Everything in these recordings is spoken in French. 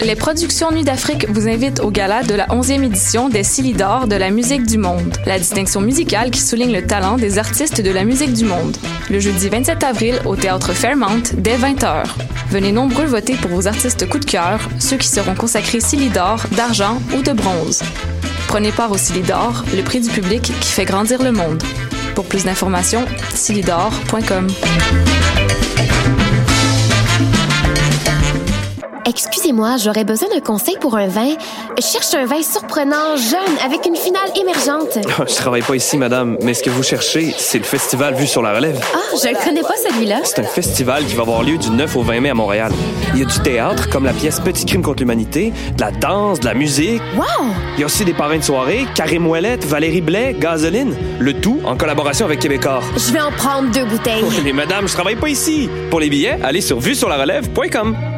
Les productions Nuit d'Afrique vous invitent au gala de la 11e édition des Silidor de la musique du monde, la distinction musicale qui souligne le talent des artistes de la musique du monde. Le jeudi 27 avril au théâtre Fairmount dès 20h. Venez nombreux voter pour vos artistes coup de cœur, ceux qui seront consacrés Silidor, d'argent ou de bronze. Prenez part au Silidor, le prix du public qui fait grandir le monde. Pour plus d'informations, silidor.com. Excusez-moi, j'aurais besoin d'un conseil pour un vin. Je cherche un vin surprenant, jeune, avec une finale émergente. Je travaille pas ici, madame, mais ce que vous cherchez, c'est le festival Vue sur la Relève. Ah, je le connais pas celui-là. C'est un festival qui va avoir lieu du 9 au 20 mai à Montréal. Il y a du théâtre, comme la pièce Petit crime contre l'humanité, de la danse, de la musique. Wow! Il y a aussi des parrains de soirée, Karim Ouellette, Valérie Blais, Gasoline. Le tout en collaboration avec Québécois. Je vais en prendre deux bouteilles. Oui, mais madame, je travaille pas ici. Pour les billets, allez sur vuesurlarelève.com.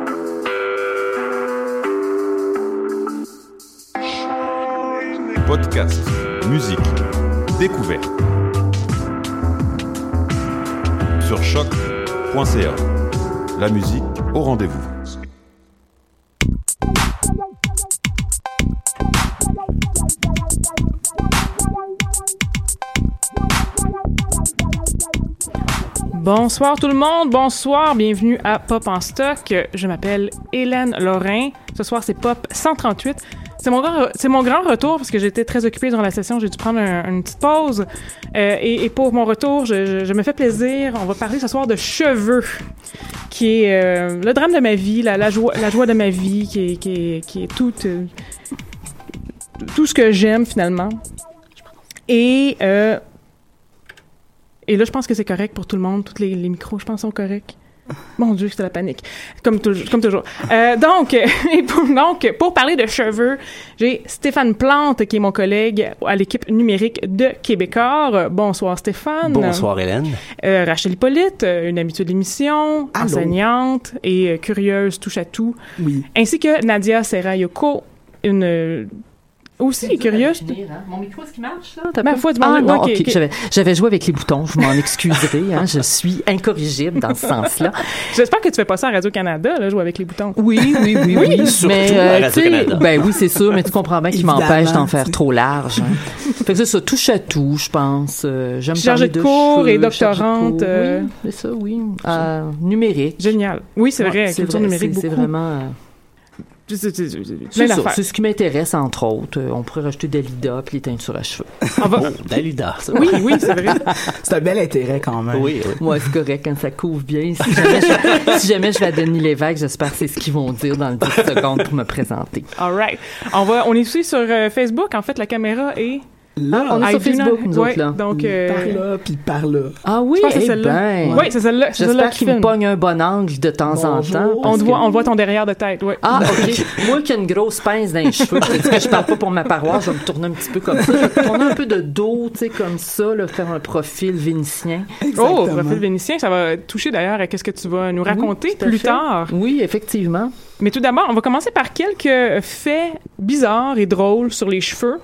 Podcast, musique, découverte. Sur choc.ca. La musique au rendez-vous. Bonsoir tout le monde, bonsoir, bienvenue à Pop en stock. Je m'appelle Hélène Lorrain. Ce soir, c'est Pop 138. C'est mon, grand, c'est mon grand retour parce que j'étais très occupée durant la session. J'ai dû prendre un- une petite pause. Euh, et, pour mon retour, je, me fais plaisir. On va parler ce soir de cheveux, qui est euh, le drame de ma vie, la, joie, la joie de ma vie, qui est, qui est, qui est tout, euh, tout ce que j'aime finalement. Et, et là, je pense que c'est correct pour tout le monde. Tous les micros, je pense, sont corrects. Mon Dieu, c'était la panique. Comme, toujours- comme toujours. Euh, donc, et pour, donc, pour parler de cheveux, j'ai Stéphane Plante, qui est mon collègue à l'équipe numérique de Québécois. Bonsoir, Stéphane. Bonsoir Hélène. Euh, Rachel Hippolyte, une habituée de l'émission, enseignante et curieuse, touche à tout. Oui. Ainsi que Nadia Serayoko, une aussi curieuse. Mon micro, est-ce qu'il marche, là? Ma foi, du Ah non, ok, ok. ok. J'avais, j'avais joué avec les boutons, je m'en excuserai. Hein, je suis incorrigible dans ce sens-là. J'espère que tu fais pas ça à Radio-Canada, là, jouer avec les boutons. Oui, oui, oui, oui. Surtout mais, à Radio-Canada. ben oui, c'est sûr, mais tu comprends bien qu'il m'empêche d'en faire trop large. hein. fait que c'est ça, touche à tout, je pense. Euh, j'aime Chargée parler de cours et de doctorante, cours. euh, Oui, c'est ça, oui. Euh, numérique. Génial. Oui, c'est Ouais, vrai, culture vrai, numérique, c'est, beaucoup. vraiment... euh, C'est- c'est- ce qui m'intéresse, entre autres. Euh, On pourrait rajouter Dalida puis les teintures à cheveux. On va- Oh, Dalida. ça. Oui, oui, c'est vrai. C'est un bel intérêt quand même. Oui, oui. Moi, c'est correct quand ça couvre bien. Si jamais, je, si jamais je vais à Denis Lévesque, j'espère que c'est ce qu'ils vont dire dans le 10 secondes pour me présenter. All right. On, va, on est aussi sur euh, Facebook. En fait, la caméra est... Là, on est sur Facebook, nous autres, là. Donc, euh, par là, puis par là. Ah oui, pense que c'est eh celle-là. ben. Oui, c'est celle-là. J'espère qui qu'il me pogne un bon angle de temps en temps. On voit, on voit ton derrière de tête, oui. Ah, OK. Moi qui ai une grosse pince dans les cheveux, que je parle pas pour ma paroisse, je vais me tourner un petit peu comme ça. Je vais tourner un peu de dos, tu sais, comme ça, là, faire un profil vénitien. Oh, profil vénitien, ça va toucher d'ailleurs à ce que tu vas nous raconter plus tard. Oui, effectivement. Mais tout d'abord, on va commencer par quelques faits bizarres et drôles sur les cheveux.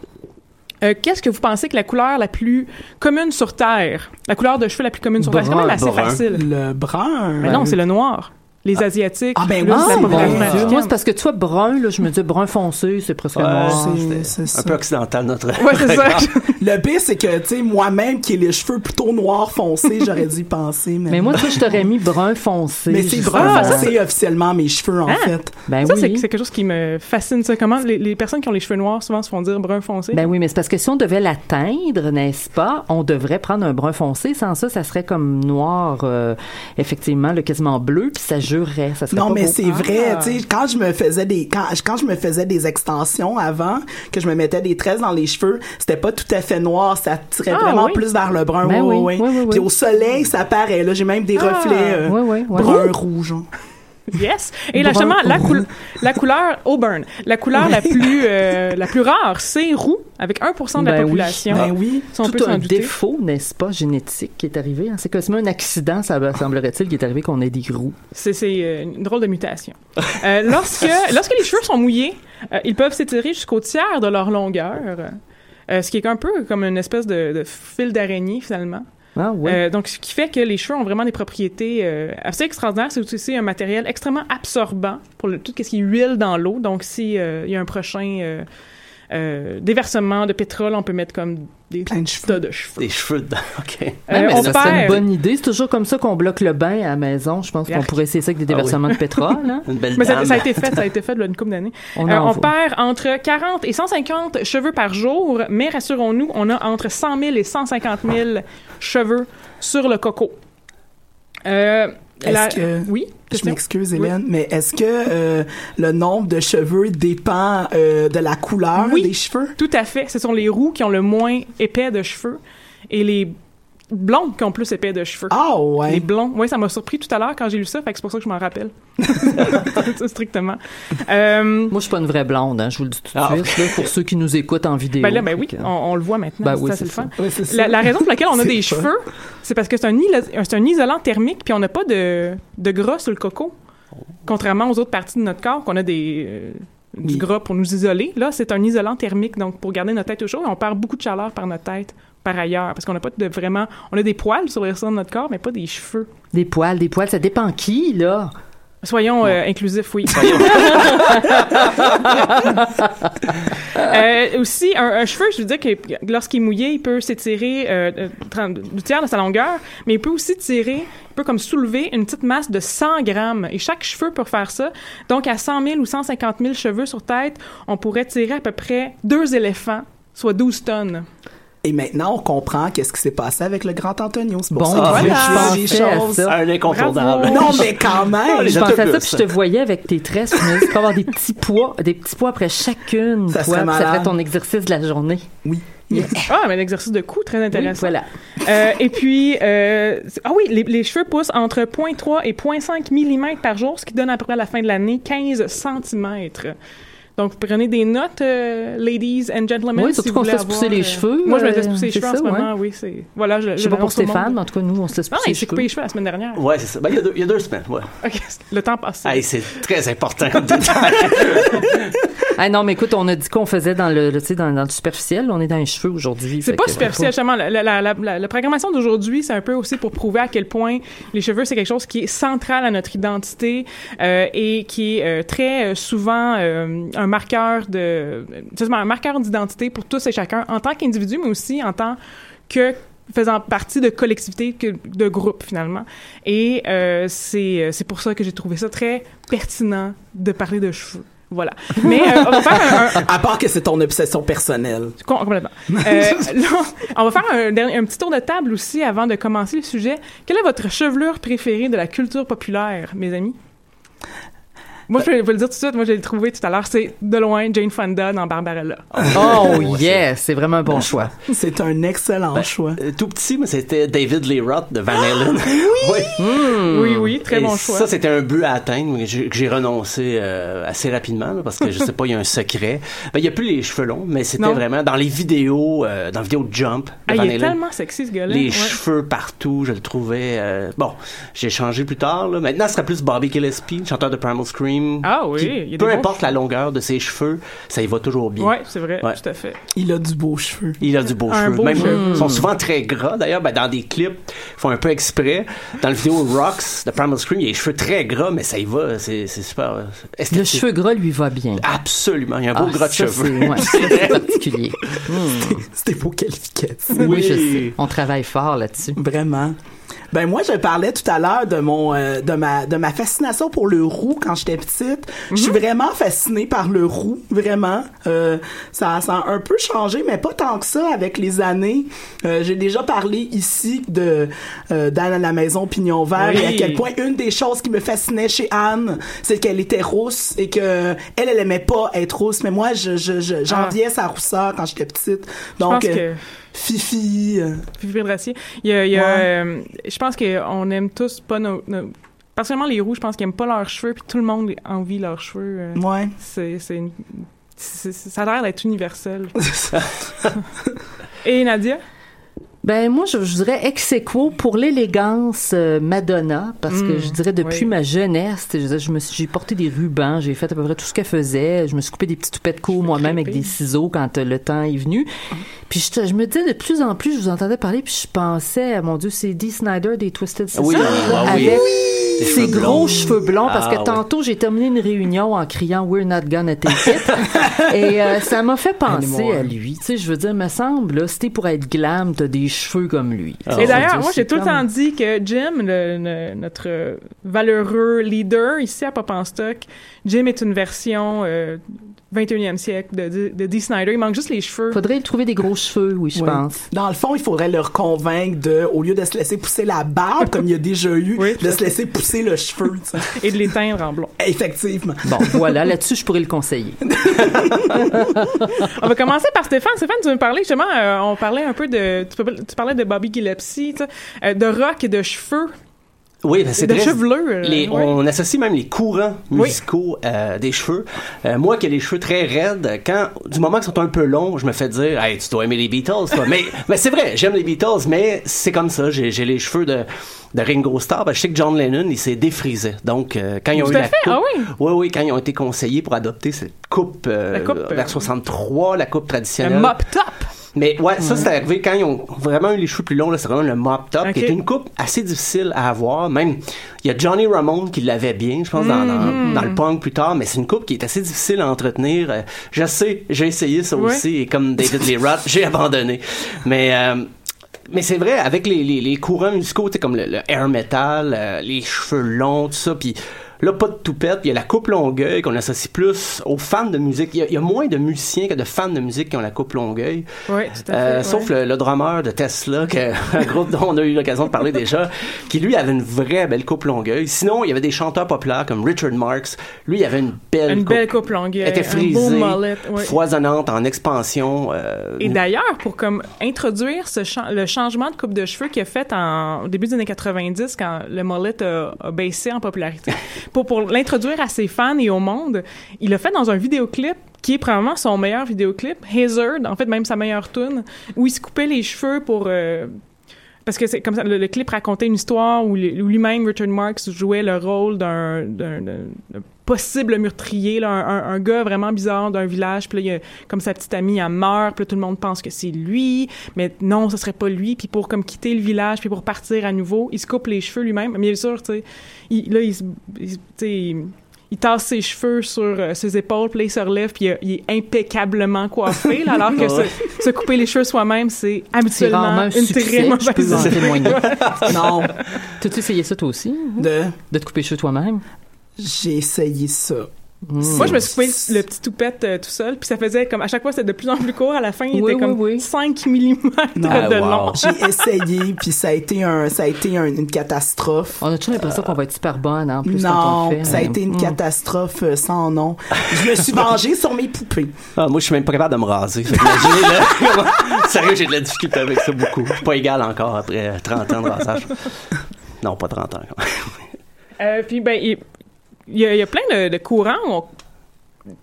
Euh, Qu'est-ce que vous pensez que la couleur la plus commune sur Terre, la couleur de cheveux la plus commune sur Terre, c'est quand même assez Brun. facile. Le brun. Mais non, c'est le noir. Les Asiatiques, Ah, ben oui, c'est. Moi, c'est parce que tu vois, brun, là, je me dis brun foncé, c'est presque noir. c'est- un peu occidental, notre. Ouais, c'est ça. Le pire, c'est que, tu sais, moi-même, qui ai les cheveux plutôt noirs foncés, j'aurais dû y penser. Mais, Mais moi, tu sais, je t'aurais mis brun foncé. mais c'est brun foncé officiellement mes cheveux, en Ah. fait. Ben ça, oui. c'est c'est quelque chose qui me fascine. Ça. Comment les, les personnes qui ont les cheveux noirs souvent se font dire brun foncé? Ben oui, mais c'est parce que si on devait l'atteindre, n'est-ce pas, on devrait prendre un brun foncé. Sans ça, ça serait comme noir, euh, effectivement, le quasiment bleu, puis ça jurerait. Ça serait Non, pas mais c'est vrai, tu sais, quand je me faisais des, quand, quand je me faisais des extensions avant, que je me mettais des tresses dans les cheveux, c'était pas tout à fait noir, ça tirait Ah, vraiment oui. plus vers le brun, Ben oui, oui, oui, Puis au soleil, ça paraît, là, j'ai même des Ah, reflets, euh, oui, oui, oui. brun, rouge. hein. Yes. Et là, justement, la, coul- la couleur Auburn, la couleur la plus euh, la plus rare, c'est roux, avec 1% de la Ben oui. population. Ben oui. Si tout un défaut, n'est-ce pas, génétique qui est arrivé. hein? C'est quasiment un accident, ça semblerait-il, qui est arrivé qu'on ait des roux. C'est euh, une drôle de mutation. Euh, lorsque, lorsque les cheveux sont mouillés, euh, ils peuvent s'étirer jusqu'au tiers de leur longueur, ce qui est un peu comme une espèce de, de fil d'araignée finalement. Ah. Euh, donc, ce qui fait que les cheveux ont vraiment des propriétés euh, assez extraordinaires. C'est aussi un matériel extrêmement absorbant pour le- tout ce qui est huile dans l'eau. Donc, s'il y a un prochain euh, euh, déversement de pétrole, on peut mettre comme des Plein de tas de cheveux. Des cheveux dedans, OK. Euh, mais on ça serait une perd- bonne idée. C'est toujours comme ça qu'on bloque le bain à la maison. Je pense qu'on pourrait essayer ça avec des Ah oui. déversements de pétrole. hein. Une belle Mais ça, dame. ça a été fait, ça a été fait là, une couple d'années. On Euh, en on perd entre 40 et 150 cheveux par jour, mais rassurons-nous, on a entre 100 000 et 150 000 cheveux sur le coco. Euh, Est-ce la- que- Oui? Je m'excuse, Hélène, mais est-ce que euh, le nombre de cheveux dépend euh, de la couleur Oui. des cheveux? Tout à fait. Ce sont les roux qui ont le moins épais de cheveux et les blonds qui ont plus épais de cheveux. Ah ouais. Les blonds. Oui, ça m'a surpris tout à l'heure quand j'ai lu ça, fait que c'est pour ça que je m'en rappelle. Strictement. Euh, Moi, je suis pas une vraie blonde, hein, je vous le dis tout de Ah, suite, là, pour ceux qui nous écoutent en vidéo. ben là, ben oui, on, on le voit maintenant. Ben c'est oui, ça, c'est le fun. La, la raison pour laquelle on a des cheveux, c'est parce que c'est un, ilo- c'est un isolant thermique, puis on n'a pas de, de gras sur le coco. Contrairement aux autres parties de notre corps, qu'on a des, euh, du Oui. gras pour nous isoler. Là, c'est un isolant thermique, donc pour garder notre tête au chaud, et on perd beaucoup de chaleur par notre tête par ailleurs, parce qu'on n'a pas de vraiment... On a des poils sur le restant de notre corps, mais pas des cheveux. Des poils, des poils, ça dépend qui, là. Soyons euh, inclusifs, oui. Euh, aussi, un, un cheveu, je veux dire que lorsqu'il est mouillé, il peut s'étirer euh, euh, 30 du tiers de sa longueur, mais il peut aussi tirer, il peut comme soulever une petite masse de 100 grammes. Et chaque cheveu peut faire ça. Donc, à 100 000 ou 150 000 cheveux sur tête, on pourrait tirer à peu près deux éléphants, soit 12 tonnes. Et maintenant, on comprend qu'est-ce qui s'est passé avec le grand Antonio. C'est pour Bon, ça que voilà. je je pensais à ça. Un incontournable. Non, mais quand même. les Je pensais à ça, puis je te voyais avec tes tresses, tu peux avoir des petits poids, des petits poids après chacune, Ça toi, ça ferait ton exercice de la journée. Oui. Ah, mais un exercice de cou très Oui, intéressant. voilà. Euh, et puis, euh, ah oui, les, les cheveux poussent entre 0.3 et 0.5 mm par jour, ce qui donne à peu près à la fin de l'année 15 cm. Donc, prenez des notes, euh, ladies and gentlemen. Oui, si surtout vous qu'on se laisse pousser les euh, cheveux, Moi, je me euh, laisse pousser les cheveux en ça, ce ouais. moment, oui. c'est Voilà, je, Je sais pas pour. Stéphane, mais en tout cas, nous, on se laisse Non, pousser il les s'est cheveux. coupé les cheveux la semaine dernière. Ouais, c'est ça. Ben, il, y a deux, il y a deux semaines, ouais. OK, le temps passe. Hey, c'est très important comme détail. Ah non, mais écoute, on a dit qu'on faisait dans le, le- tu sais, dans, dans le superficiel. On est dans les cheveux aujourd'hui. C'est pas que- superficiel, justement. La, la, la, la- la programmation d'aujourd'hui, c'est un peu aussi pour prouver à quel point les cheveux, c'est quelque chose qui est central à notre identité euh, et qui est euh, très euh, souvent euh, un marqueur de... justement, un marqueur d'identité pour tous et chacun, en tant qu'individu, mais aussi en tant que faisant partie de collectivités, de groupes, finalement. Et euh, c'est pour ça que j'ai trouvé ça très pertinent de parler de cheveux. Voilà. Mais euh, on va faire un- un, À part que c'est ton obsession personnelle. Com- complètement. Euh, là, on va faire un, dernier- un petit tour de table aussi avant de commencer le sujet. Quelle est votre chevelure préférée de la culture populaire, mes amis? Moi, je vais vous le dire tout de suite. Moi, je l'ai trouvé tout à l'heure. C'est de loin Jane Fonda dans Barbarella. Oh, yes! C'est vraiment un bon choix. C'est un excellent choix. Euh, Tout petit, mais c'était David Lee Roth de Van Halen. oui! Oui, oui, très Et bon choix. Ça, c'était un but à atteindre, mais j'ai- que j'ai renoncé euh, assez rapidement, là, parce que je sais pas, il y a un secret. Ben, il y a plus les cheveux longs, mais c'était vraiment dans les vidéos, euh, dans la vidéo de Jump de Ah, Van il est Halen. tellement sexy, ce gars-là. Les Ouais. cheveux partout, je le trouvais. euh, bon, j'ai changé plus tard. Là. Maintenant, ce serait plus Bobby Gillespie, chanteur de Primal Scream Ah oui, qui- il y a des peu importe la longueur de ses cheveux, ça y va toujours bien. Ouais, c'est vrai, Ouais. tout à fait. Il a du beau cheveu. Il a du beau Un cheveu. beau Même, cheveu. ils sont souvent très gras. D'ailleurs, ben, dans des clips, ils font un peu exprès. Dans le vidéo Rocks de Primal Scream, il a les cheveux très gras, mais ça y va. C'est super euh, Le cheveu gras lui va bien. Absolument. Il y a un beau Ah, gras de ça, cheveux. c'est- ouais, c'est particulier. Hmm. C'était beau qualificatif. Oui, je sais. On travaille fort là-dessus. Vraiment. Ben moi je parlais tout à l'heure de mon euh, de ma de ma fascination pour le roux quand j'étais petite. Je suis vraiment fascinée par le roux, vraiment. Euh, ça ça a un peu changé mais pas tant que ça avec les années. Euh, j'ai déjà parlé ici de euh, d'Anne à la maison Pignon Vert Oui. et à quel point une des choses qui me fascinait chez Anne, c'est qu'elle était rousse et que elle elle aimait pas être rousse mais moi je je je- j'enviais sa rousseur quand j'étais petite. Donc pense euh, que- Fifi euh, Fifi Pédrassier. Il y a, il y a, Ouais. euh, je pense qu'on aime tous pas nos, nos- Personnellement, les rouges, je pense qu'ils aiment pas leurs cheveux, puis tout le monde envie leurs cheveux. euh, ouais. c'est, c'est une- c'est- c'est- ça a l'air d'être universel. Et Nadia? Ben moi, je, je dirais ex aequo pour l'élégance euh, Madonna, parce que Mm, je dirais depuis oui. ma jeunesse, je, je me suis- j'ai porté des rubans, j'ai fait à peu près tout ce qu'elle faisait, je me suis coupé des petites toupettes courtes moi-même avec des ciseaux quand euh, le temps est venu. Puis je, je me disais de plus en plus, je vous entendais parler, puis je pensais, à mon Dieu, c'est Dee Snyder des Twisted Sisters Oui, ah oui. avec Des ses cheveux gros blonds. cheveux blonds, parce Ah que oui. tantôt j'ai terminé une réunion en criant We're not gonna take it, et euh, ça m'a fait penser à lui. Tu sais, je veux dire, me semble, là, si t'es pour être glam, t'as des cheveux comme lui. Ah, Et d'ailleurs, moi, j'ai tout le temps dit que Jim, le- le- notre valeureux leader ici à Pop en Stock, Jim est une version euh, 21e siècle de, de, de Dee Snyder. Il manque juste les cheveux. Faudrait lui trouver des gros cheveux, oui, je Oui. pense. Dans le fond, il faudrait leur convaincre de, au lieu de se laisser pousser la barbe, comme il y a déjà eu, Oui, de se laisser pousser le cheveu. Et de les teindre en blond. Effectivement. Bon, voilà, là-dessus, je pourrais le conseiller. On va commencer par Stéphane. Stéphane, tu veux me parler justement, euh, on parlait un peu de, tu, parlais de Bobby Gillespie, tu sais, euh, de rock et de cheveux, Oui, ben, c'est très- chevelure. euh, Les, ouais. On associe même les courants musicaux euh, des cheveux. Euh, moi qui ai les cheveux très raides, quand du moment qu'ils sont un peu longs, je me fais dire hey, tu dois aimer les Beatles toi. mais mais c'est vrai, j'aime les Beatles, mais c'est comme ça, j'ai les cheveux de de Ringo Starr, Ben, je sais que John Lennon, il s'est défrisé. Donc euh, quand ils ont Tout eu la fait, coupe, ah oui? oui oui, quand ils ont été conseillés pour adopter cette coupe, euh, La coupe, euh, vers 63, la coupe Le traditionnelle. mop top. Mais ouais, ça c'est arrivé quand ils ont vraiment eu les cheveux plus longs, là, c'est vraiment le mop top, qui est une coupe assez difficile à avoir. Même, il y a Johnny Ramone qui l'avait bien, je pense, dans, dans, dans le punk plus tard, mais c'est une coupe qui est assez difficile à entretenir. Euh, Je sais, j'ai essayé ça Ouais. aussi, et comme David Lee Roth, j'ai abandonné. Mais... euh, mais c'est vrai, avec les, les, les courants musicaux, tu sais, comme le, le air metal, euh, les cheveux longs, tout ça, puis là, pas de toupette, il y a la coupe longueuil qu'on associe plus aux fans de musique. Il y, a, il y a moins de musiciens que de fans de musique qui ont la coupe longueuil. Oui, tout à fait. Euh, ouais. Sauf le, le drummer de Tesla, que, un groupe dont on a eu l'occasion de parler déjà, qui lui avait une vraie belle coupe longueuil. Sinon, il y avait des chanteurs populaires comme Richard Marx. Lui, il avait une belle Une coupe. belle coupe longueuil. Elle était frisée, mullet, ouais. foisonnante, en expansion. euh, Et d'ailleurs, pour comme introduire ce le changement de coupe de cheveux qu'il a fait en, au début des années 90, quand le mullet a, a baissé en popularité, pour, pour l'introduire à ses fans et au monde, il l'a fait dans un vidéoclip qui est probablement son meilleur vidéoclip, Hazard, en fait même sa meilleure tune, où il se coupait les cheveux pour... euh, parce que c'est comme ça, le, le clip racontait une histoire où, lui- où lui-même, Richard Marx, jouait le rôle d'un possible meurtrier, là, un, un- un gars vraiment bizarre d'un village. Puis là, il y a, comme sa petite amie, elle meurt. Puis là, tout le monde pense que c'est lui. Mais non, ce serait pas lui. Puis pour comme quitter le village, puis pour partir à nouveau, il se coupe les cheveux lui-même. Mais bien sûr, tu sais, il- là, il, se- il- tu sais, il- tasse ses cheveux sur euh, ses épaules, puis là, il se relève, puis il, il est impeccablement coiffé, là, alors que se, se couper les cheveux soi-même, c'est habituellement un une succès, très je mauvaise peux en idée. témoigner. Non. T'as-tu essayé ça toi aussi? hein? De, De te couper les cheveux toi-même? J'ai essayé ça. Moi, je me suis coupé le petit toupette euh, tout seul, puis ça faisait comme à chaque fois, c'était de plus en plus court. À la fin, il Oui, était comme oui, oui. 5 mm de Ah, wow. long. J'ai essayé, puis ça a été un, ça a été un- une catastrophe. On a toujours l'impression qu'on va être super bonne, hein, en plus, Non, fait. ça a mais- été une Hmm. catastrophe euh, sans nom. Je me suis vengée sur mes poupées. Ah, moi, je suis même pas capable de me raser. Fait Sérieux, j'ai de la difficulté avec ça beaucoup. Je suis pas égal encore après 30 ans de rasage. Non, pas 30 ans. Euh, puis, ben, il y, a, il y a plein de, de courants. où on-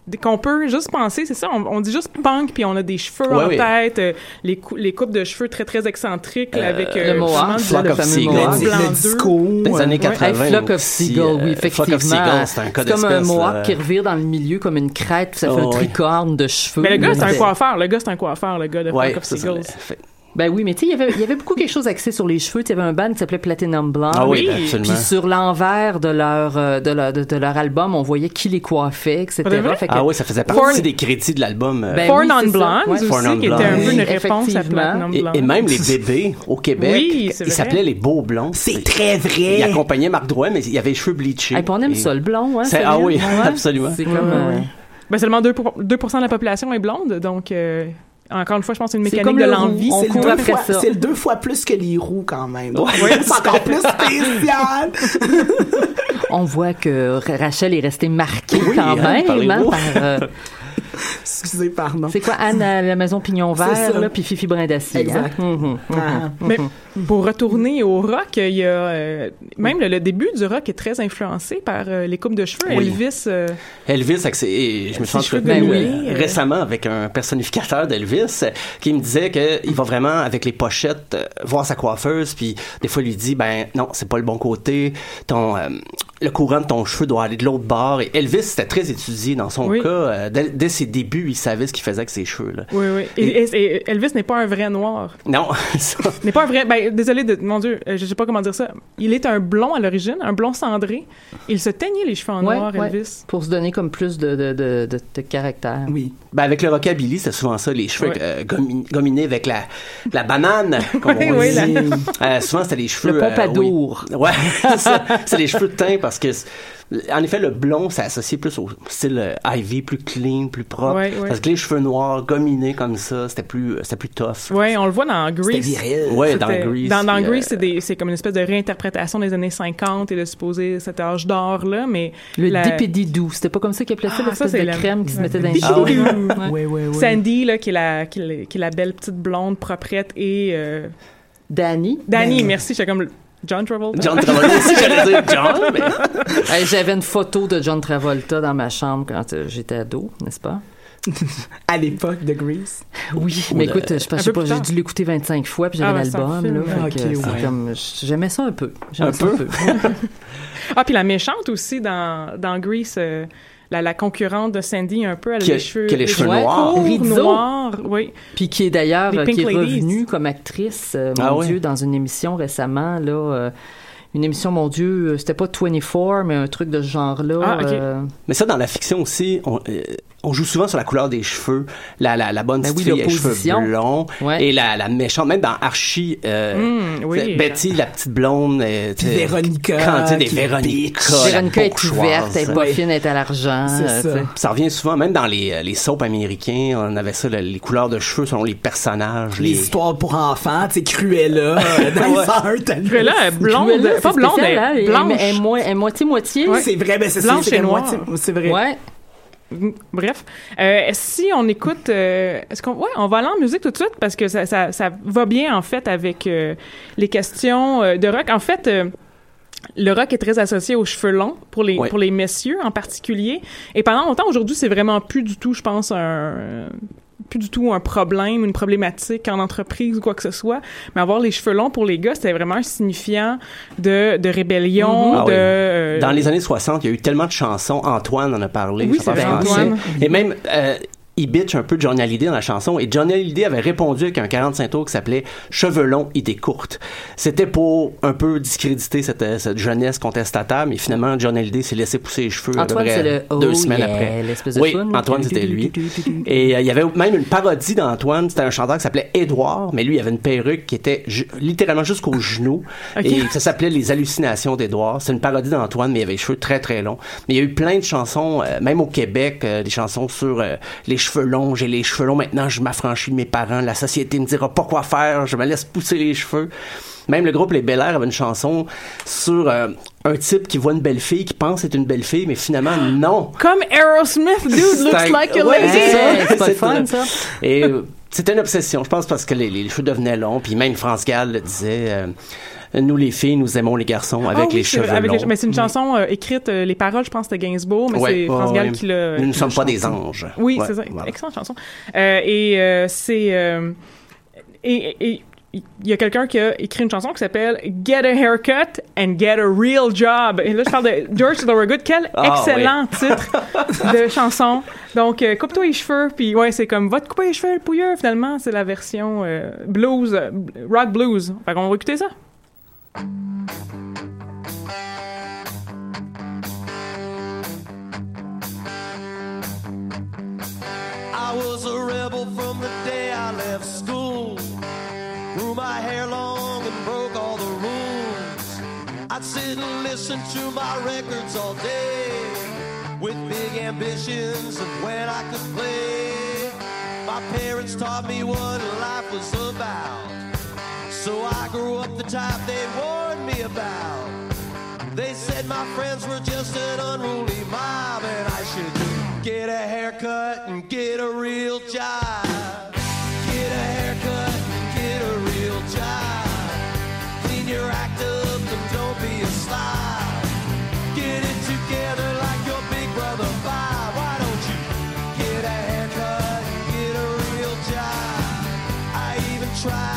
dès qu'on peut juste penser, c'est ça, on, on dit juste punk, puis on a des cheveux Ouais, en oui. tête, euh, les, cou- les coupes de cheveux très, très excentriques, là, Euh, avec... le mohawk, Flock le of fameux Seagulls. mohawk. blanc le disco. Des années ouais. 80. Hey, Flock of euh, oui, effectivement. Flock of Seagulls, c'est un comme un mohawk euh, qui revire dans le milieu comme une crête, puis ça fait Oh, un oui. tricorne de cheveux. Mais le gars, c'est un coiffeur. Le gars, c'est un coiffeur, le gars de Ouais, Flock of ça, Ben oui, mais tu sais, il y avait- il y avait beaucoup quelque chose axé sur les cheveux. Il y avait un band qui s'appelait Platinum Blonde. Ah oui, Oui. absolument. Puis sur l'envers de leur, euh, de, leur, de, de leur album, on voyait qui les coiffait, etc. Fait que- Ah oui, ça faisait partie des crédits de l'album. euh, Ben oui, ça. Non-Blondes Ouais. aussi, Four qui était un peu une réponse à. Platinum et, Blonde. et même les bébés au Québec, Oui, ils s'appelaient les Beaux Blonds. C'est très vrai. Ils accompagnaient Marc Drouin, mais il y avait les cheveux bleachés. Hey, puis on aime Et- ça, le blond, hein? Ah oui, absolument. C'est comme... euh. Ben, seulement 2, de la population est blonde, donc euh, encore une fois, je pense que c'est une mécanique comme de le l'envie. C'est le, deux après fois, ça. c'est le deux fois plus que les roues quand même. Ouais. c'est encore plus spécial. On voit que Ra- Rachel est restée marquée Oui, quand hein, même par les hein, par... euh, Excusez, pardon. c'est quoi, Anne à la maison Pignon Vert, là, puis Fifi Brin d'acier. Exact. Hein? Mhm, mhm, Ah. Mais pour retourner au rock, il y a euh, même le, le début du rock est très influencé par euh, les coupes de cheveux. Oui. Elvis, euh, Elvis, et je me suis entretenu récemment avec un personnificateur d'Elvis qui me disait qu'il va vraiment, avec les pochettes, voir sa coiffeuse, puis des fois il lui dit, ben non, c'est pas le bon côté, ton, euh, le courant de ton cheveu doit aller de l'autre bord. Et Elvis, c'était très étudié dans son Oui. cas. euh, dès, dès ses débuts, il savait ce qu'il faisait avec ses cheveux. Là. oui, oui. Et, et- et Elvis n'est pas un vrai noir. Non, ça, N'est pas un vrai. Ben, désolé de. Mon Dieu, euh, je sais pas comment dire ça. Il est un blond à l'origine, un blond cendré. Il se teignait les cheveux en Ouais, noir, ouais. Elvis. Pour se donner comme plus de, de, de, de, de caractère. Oui. Ben avec le rockabilly, c'est souvent ça, les cheveux euh, gomi- gominés avec la, la banane, comme Oui, on oui, dit. la- Euh, souvent, c'était les cheveux... Le euh, pompadour. Ouais, c'est les cheveux de teint parce que, en effet, le blond, c'est associé plus au style euh, Ivy, plus clean, plus propre. Ouais, ouais. Parce que les cheveux noirs, gominés comme ça, c'était plus, c'était plus tough. Ouais, on le voit dans C'était Grease. viril. Ouais, dans Grease. Dans, dans puis, euh, Grease, c'est des- c'est comme une espèce de réinterprétation des années 50 et de supposer cet âge d'or-là, mais... Le la- dipédidou, c'était pas comme ça qu'il appelait ça, Ah, ça, l'espèce c'est de la- crème qui se mettait dans les cheveux. oui. Oui, oui, oui. Sandy, là, qui est, la, qui, est- qui est la belle petite blonde proprette, et euh, Danny. Danny, Ben- merci, j'étais comme John Travolta. John Travolta aussi, j'allais dire John, mais... Hey, J'avais une photo de John Travolta dans ma chambre quand euh, j'étais ado, n'est-ce pas? À l'époque de Grease. Oui, mais de- écoute, je Un sais peu pas, j'ai dû l'écouter 25 fois, puis j'avais Ah, un l'album, film, là. fait que Ok, c'est ouais. comme, j'aimais ça un peu. Un ça peu? Ah, puis la méchante aussi dans, dans Grease, euh, la, la concurrente de Sandy, un peu, elle a Qui a- les cheveux, qui a les cheveux noirs. oui. Puis qui est d'ailleurs, euh, qui est Ladies. revenue comme actrice, euh, mon Ah ouais? Dieu, dans une émission récemment, là. euh, une émission, mon Dieu, c'était pas 24, mais un truc de ce genre-là. Ah, euh, Mais ça, dans la fiction aussi, on, euh, on joue souvent sur la couleur des cheveux. La, la, la bonne Ben petite oui, fille a les cheveux blonds. Ouais. Et la, la méchante, même dans Archie, euh, oui. c'est Betty, la petite blonde. euh, Puis tu sais, Véronica, Quand des Véronica. Véronica est ouverte, elle est pas fine, elle est à l'argent. Euh, ça. revient souvent, même dans les, les soaps américains, on avait ça, le- les couleurs de cheveux selon les personnages. Les histoires pour enfants, tu sais, Cruella, euh, dans Ouais. les 101, t'as vu. Cruella, elle est blonde, Cruella, pas c'est blonde, elle hein, est elle est- blanche. Elle est moitié-moitié. C'est vrai, ben c'est ça, Blanche c'est et la noire. moitié- C'est vrai. Mm, Bref, euh, si on écoute, euh, est-ce qu'on, ouais, on va aller en musique tout de suite parce que ça, ça, ça va bien en fait avec euh, les questions de rock. En fait, le rock est très associé aux cheveux longs pour les Ouais. pour les messieurs en particulier. Et pendant longtemps, aujourd'hui, c'est vraiment plus du tout, je pense, un plus du tout un problème, une problématique en entreprise ou quoi que ce soit. Mais avoir les cheveux longs pour les gars, c'était vraiment un signifiant de, de rébellion, Ah de oui. euh, Dans les années 60, il y a eu tellement de chansons. Antoine en a parlé. Oui, c'est. Antoine. Et même, euh, il bitch un peu Johnny Hallyday dans la chanson. Et Johnny Hallyday avait répondu avec un 45 tours qui s'appelait Cheveux longs, idées courtes. C'était pour un peu discréditer cette, euh, cette jeunesse contestataire. Mais finalement, Johnny Hallyday s'est laissé pousser les cheveux à peu Antoine, près le Oh deux semaines yeah, après. Oui, là. Antoine, c'était lui. Et euh, il y avait même une parodie d'Antoine. C'était un chanteur qui s'appelait Édouard, mais lui, il avait une perruque qui était ju- littéralement jusqu'aux genoux. Et ça s'appelait Les hallucinations d'Édouard. C'est une parodie d'Antoine, mais il avait les cheveux très, très longs. Mais il y a eu plein de chansons, euh, même au Québec, euh, des chansons sur les cheveux longs. J'ai les cheveux longs maintenant, je m'affranchis de mes parents. La société me dira pas quoi faire, je me laisse pousser les cheveux. Même le groupe Les Bel Air avait une chanson sur euh, un type qui voit une belle fille, qui pense être une belle fille, mais finalement, non. comme Aerosmith, dude looks C'est un- like a Ouais, lady. c'est ça. Hey, c'est C'est fun, ça. Et euh, c'était une obsession, je pense, parce que les, les cheveux devenaient longs. Puis même France Gall le disait. euh, Nous, les filles, nous aimons les garçons avec Ah oui, les cheveux vrai, avec longs. les- mais c'est une chanson euh, écrite, euh, les paroles, je pense, c'était Gainsbourg, mais Ouais, c'est France Gall qui l'a. Nous ne sommes pas des anges. Oui, Ouais, c'est ça. voilà. Excellente chanson. Euh, et c'est. et il y a quelqu'un qui a écrit une chanson qui s'appelle Get a haircut and get a real job. Et là, je parle de George Thorogood. Quel Ah, excellent titre de chanson. Donc, euh, coupe-toi les cheveux. Puis, ouais, c'est comme, va te couper les cheveux, le pouilleux. Finalement, c'est la version euh, blues, rock blues. Fait qu'on va écouter ça. Listen to my records all day. With big ambitions of when I could play. My parents taught me what life was about. So I grew up the type they warned me about. They said my friends were just an unruly mob and I should get a haircut and get a real job. Get a haircut and get a real job. Clean your act up and don't be a slob. Get it together like your big brother Bob. Why don't you get a haircut and get a real job? I even tried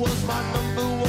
was my number one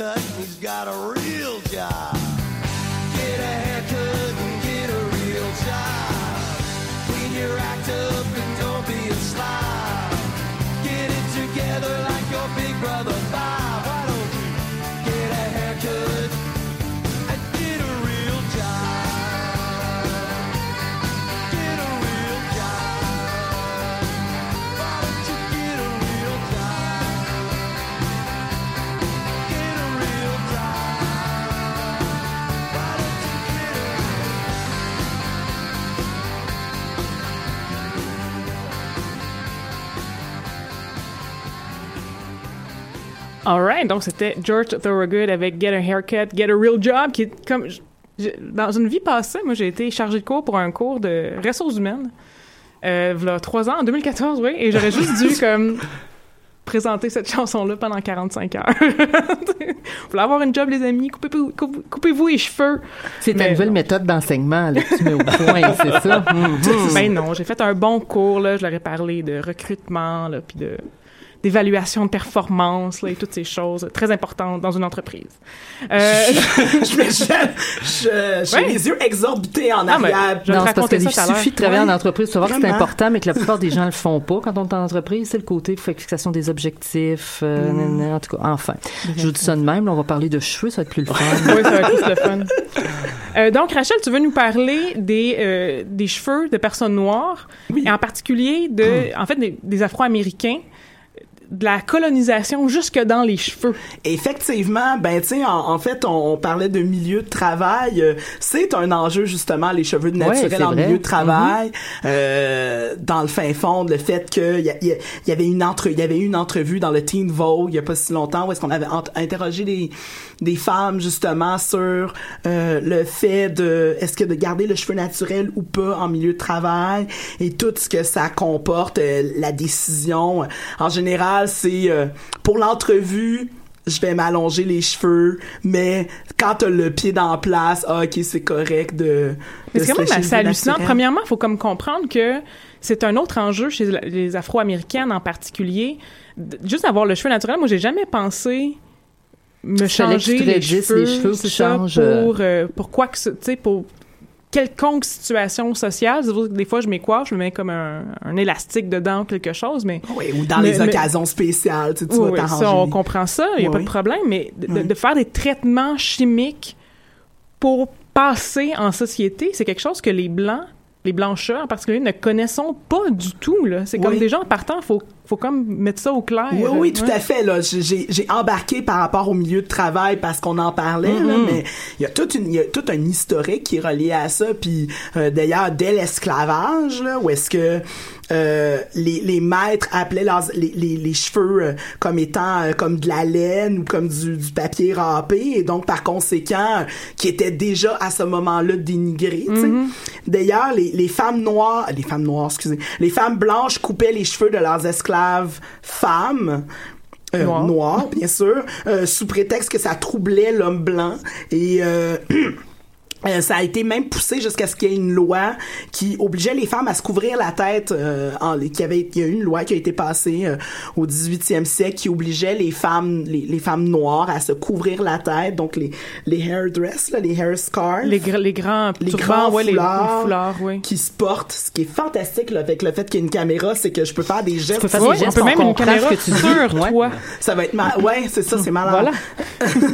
and he's got a real job. Alright, donc c'était George Thorogood avec Get a Haircut, Get a Real Job, qui est comme... dans une vie passée, moi, j'ai été chargée de cours pour un cours de ressources humaines. Euh, voilà, trois ans, en 2014, oui, et j'aurais juste dû, comme, présenter cette chanson-là pendant 45 heures. Vous voulez avoir une job, les amis? Coupez-vous coupez- coupez-vous les cheveux. C'est ta nouvelle non. méthode d'enseignement là, que tu mets au point, c'est ça? Mhm. Ben non, j'ai fait un bon cours, là, je leur ai parlé de recrutement, là, puis de d'évaluation de performance là, et toutes ces choses très importantes dans une entreprise. Euh, je me je, je- j'ai Ouais. les yeux exorbités en arrière. non, c'est parce qu'il ça à suffit de travailler Ouais. en entreprise pour savoir que c'est important, mais que la plupart des gens le font pas quand on est en entreprise. C'est le côté fixation des objectifs. euh, Mm. nan, nan, en tout cas, enfin. Je vous dis ça de même. là, on va parler de cheveux, ça va être plus le fun. oui, ça va être plus le fun. Euh, donc, Rachel, tu veux nous parler des, euh, des cheveux de personnes noires, et en particulier de, en fait, des, des Afro-Américains. De la colonisation jusque dans les cheveux. Effectivement, ben tu sais, en, en fait, on, on parlait de milieu de travail. euh, c'est un enjeu justement les cheveux Ouais, naturels c'est en vrai. milieu de travail. Euh, dans le fin fond, le fait que il y, y y avait une entre, il y avait eu une entrevue dans le Teen Vogue il y a pas si longtemps où est-ce qu'on avait interrogé des des femmes justement sur euh, le fait de est-ce que de garder le cheveu naturel ou pas en milieu de travail et tout ce que ça comporte, euh, la décision. En général, c'est euh, pour l'entrevue je vais m'allonger les cheveux, mais quand t'as le pied dans la place, ah, ok, c'est correct de. Mais c'est quand même assez hallucinant. Premièrement, il faut comme comprendre que c'est un autre enjeu chez les Afro-Américaines en particulier. Juste avoir le cheveu naturel, moi, j'ai jamais pensé me changer les cheveux, les cheveux, ça, pour, euh, euh, pour quoi que ce- tu sais, pour quelconque situation sociale. Des fois, je m'écoiffe, je me mets comme un, un élastique dedans ou quelque chose, mais... Oui, ou dans mais- les mais- occasions spéciales, tu, sais, tu oui, vas oui, t'arranger. ça, on comprend ça, il n'y a Oui, pas de problème, mais de, de- faire des traitements chimiques pour passer en société, c'est quelque chose que les Blancs, les Blancheurs en particulier, ne connaissons pas du tout. là. C'est comme des gens en partant, il faut, faut comme mettre ça au clair. Oui, oui, tout Ouais. à fait. Là, J'ai- j'ai embarqué par rapport au milieu de travail parce qu'on en parlait, là, Mhm. mais il y a toute une, il y a tout un historique qui est relié à ça. Puis euh, d'ailleurs, dès l'esclavage, là, où est-ce que euh, les, les maîtres appelaient leurs, les, les, les cheveux euh, comme étant euh, comme de la laine ou comme du, du papier râpé, et donc par conséquent, euh, qui étaient déjà à ce moment-là dénigrés. Mhm. D'ailleurs, les, les femmes noires, les femmes noires, excusez, les femmes blanches coupaient les cheveux de leurs esclaves femmes. Euh, bien sûr, euh, sous prétexte que ça troublait l'homme blanc. Et euh, euh, ça a été même poussé jusqu'à ce qu'il y ait une loi qui obligeait les femmes à se couvrir la tête. Euh, en, qui avait, il y a eu une loi qui a été passée euh, au 18e siècle qui obligeait les femmes, les, les femmes noires à se couvrir la tête, donc les les hairdress, là, les hair scarves, Les, gr- les grands, les grands ouais, les- les foulards, foulards, oui. qui se portent. Ce qui est fantastique là, avec le fait qu'il y ait une caméra, c'est que je peux faire des gestes. peux faire des Ouais, gestes, on peut même une caméra que tu dis. sur Ouais. toi. Ça va être mal. Ouais, c'est ça, c'est malade. Voilà.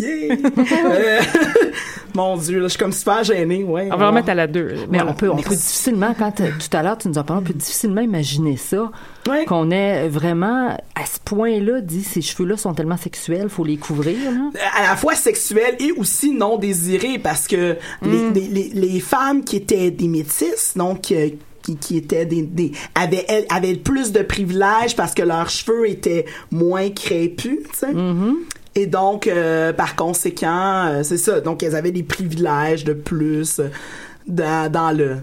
Yeah! Euh, Mon Dieu, là, je suis comme super gênée. Ouais, On va remettre à la deux. Mais Voilà. on peut, on peut difficilement, quand euh, tout à l'heure tu nous en parles, on peut difficilement imaginer ça, Ouais. qu'on ait vraiment à ce point-là dit ces cheveux-là sont tellement sexuels, faut les couvrir. Là. à la fois sexuel et aussi non désiré parce que Mm. les, les, les, les femmes qui étaient des métisses, donc euh, qui, qui étaient des, des avaient, elles, avaient plus de privilèges parce que leurs cheveux étaient moins crépus, tu sais. Mm-hmm. Et donc, euh, par conséquent, euh, c'est ça. Donc, elles avaient des privilèges de plus euh, dans, dans le,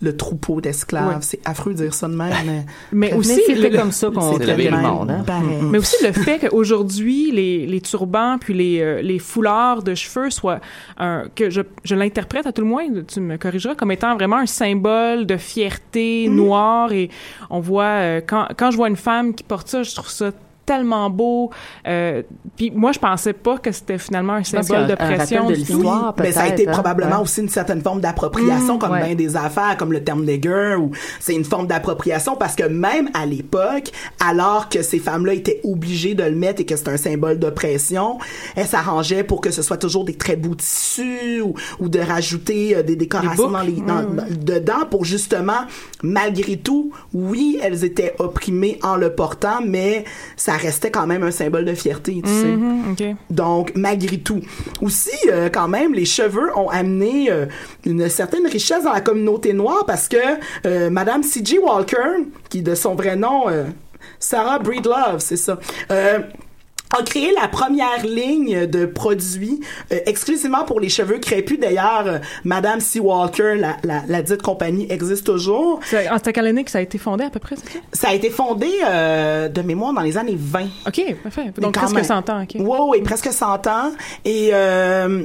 le troupeau d'esclaves. Ouais. C'est affreux de dire ça de même, mais... Mais aussi, c'était comme ça qu'on traitait le monde. Hein? pareil. Mais aussi le fait qu'aujourd'hui, les, les turbans puis les, euh, les foulards de cheveux soient un, que je, je l'interprète à tout le moins, tu me corrigeras, comme étant vraiment un symbole de fierté noire et on voit, euh, quand, quand je vois une femme qui porte ça, je trouve ça tellement beau. Euh, puis moi, je pensais pas que c'était finalement un symbole de un pression. de du tout. l'histoire. mais ça a été hein, probablement ouais. aussi une certaine forme d'appropriation, Mmh, comme ouais. bien des affaires, comme le terme nigger, ou c'est une forme d'appropriation parce que même à l'époque, alors que ces femmes-là étaient obligées de le mettre et que c'est un symbole d'oppression, elles s'arrangeaient pour que ce soit toujours des très beaux tissus ou, ou de rajouter euh, des décorations boucles. dans les, dans- Mmh. dans- dedans pour justement, malgré tout, oui, elles étaient opprimées en le portant, mais ça restait quand même un symbole de fierté, tu sais. Mhm, ok. Donc, malgré tout. Aussi, euh, quand même, les cheveux ont amené euh, une certaine richesse dans la communauté noire parce que euh, Madame C.G. Walker, qui de son vrai nom, Sarah Breedlove, c'est ça, a créé la première ligne de produits euh, exclusivement pour les cheveux crépus. D'ailleurs, euh, Madame C. Walker, la, la, la dite compagnie, existe toujours. C'est en quelle année que ça a été fondé à peu près, ça? Ça a été fondé euh, de mémoire dans les années 20. OK, parfait. Donc presque même. 100 ans, OK. Oui, oui, presque 100 ans. Et euh,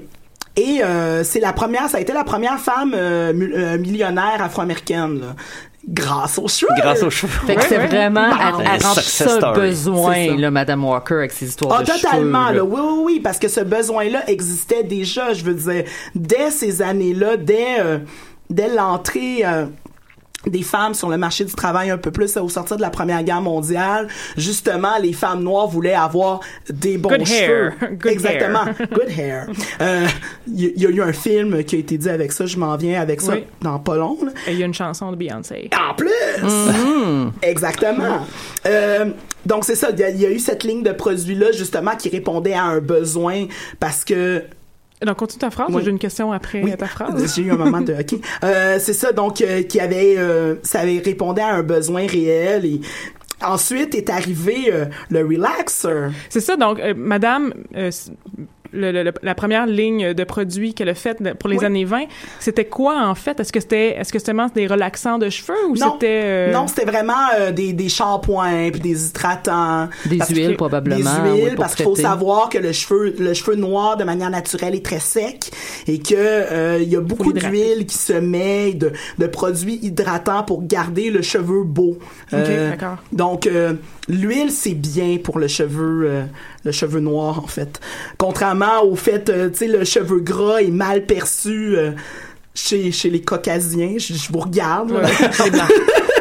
et euh, c'est la première, ça a été la première femme millionnaire afro-américaine. Grâce aux cheveux. Grâce aux cheveux. Fait que c'est vraiment, success ça besoin, là, Madame Walker, avec ses histoires Ah, de totalement, cheveux. là. Oui, oui, oui, parce que ce besoin-là existait déjà, je veux dire, dès ces années-là, dès, euh, dès l'entrée, euh, des femmes sur le marché du travail un peu plus au sortir de la Première Guerre mondiale. Justement, les femmes noires voulaient avoir des bons Good cheveux. hair. Good Exactement. hair. Good hair. Euh, Il y, y a eu un film qui a été dit avec ça. Je m'en viens avec ça Oui. dans pas long. il y a une chanson de Beyoncé. En plus! Exactement. Euh, donc, c'est ça. Il y, a- il y a eu cette ligne de produits-là, justement, qui répondait à un besoin parce que Donc, continue ta phrase. Oui. J'ai une question après Oui. ta phrase. J'ai eu un moment de OK. Euh, c'est ça donc euh, qui avait euh, ça avait répondu à un besoin réel et ensuite est arrivé euh, le relaxer. C'est ça, donc, euh, madame, euh, le- le- le- la première ligne de produits qu'elle a faite pour les Oui. années 20, c'était quoi, en fait? Est-ce que c'était est-ce que c'était des relaxants de cheveux ou Non, c'était... euh, non, c'était vraiment euh, des, des shampoings puis des hydratants, Des huiles, que- probablement, Des huiles oui, parce qu'il faut savoir que le cheveu le cheveu noir de manière naturelle est très sec et que euh, il y a beaucoup l'hydrater. d'huile qui se met de, de produits hydratants pour garder le cheveu beau. Euh, Ok, d'accord. Donc euh, l'huile c'est bien pour le cheveu euh, le cheveu noir en fait. Contrairement au fait euh, tu sais le cheveu gras est mal perçu euh, chez, chez les caucasiens, je, je vous regarde.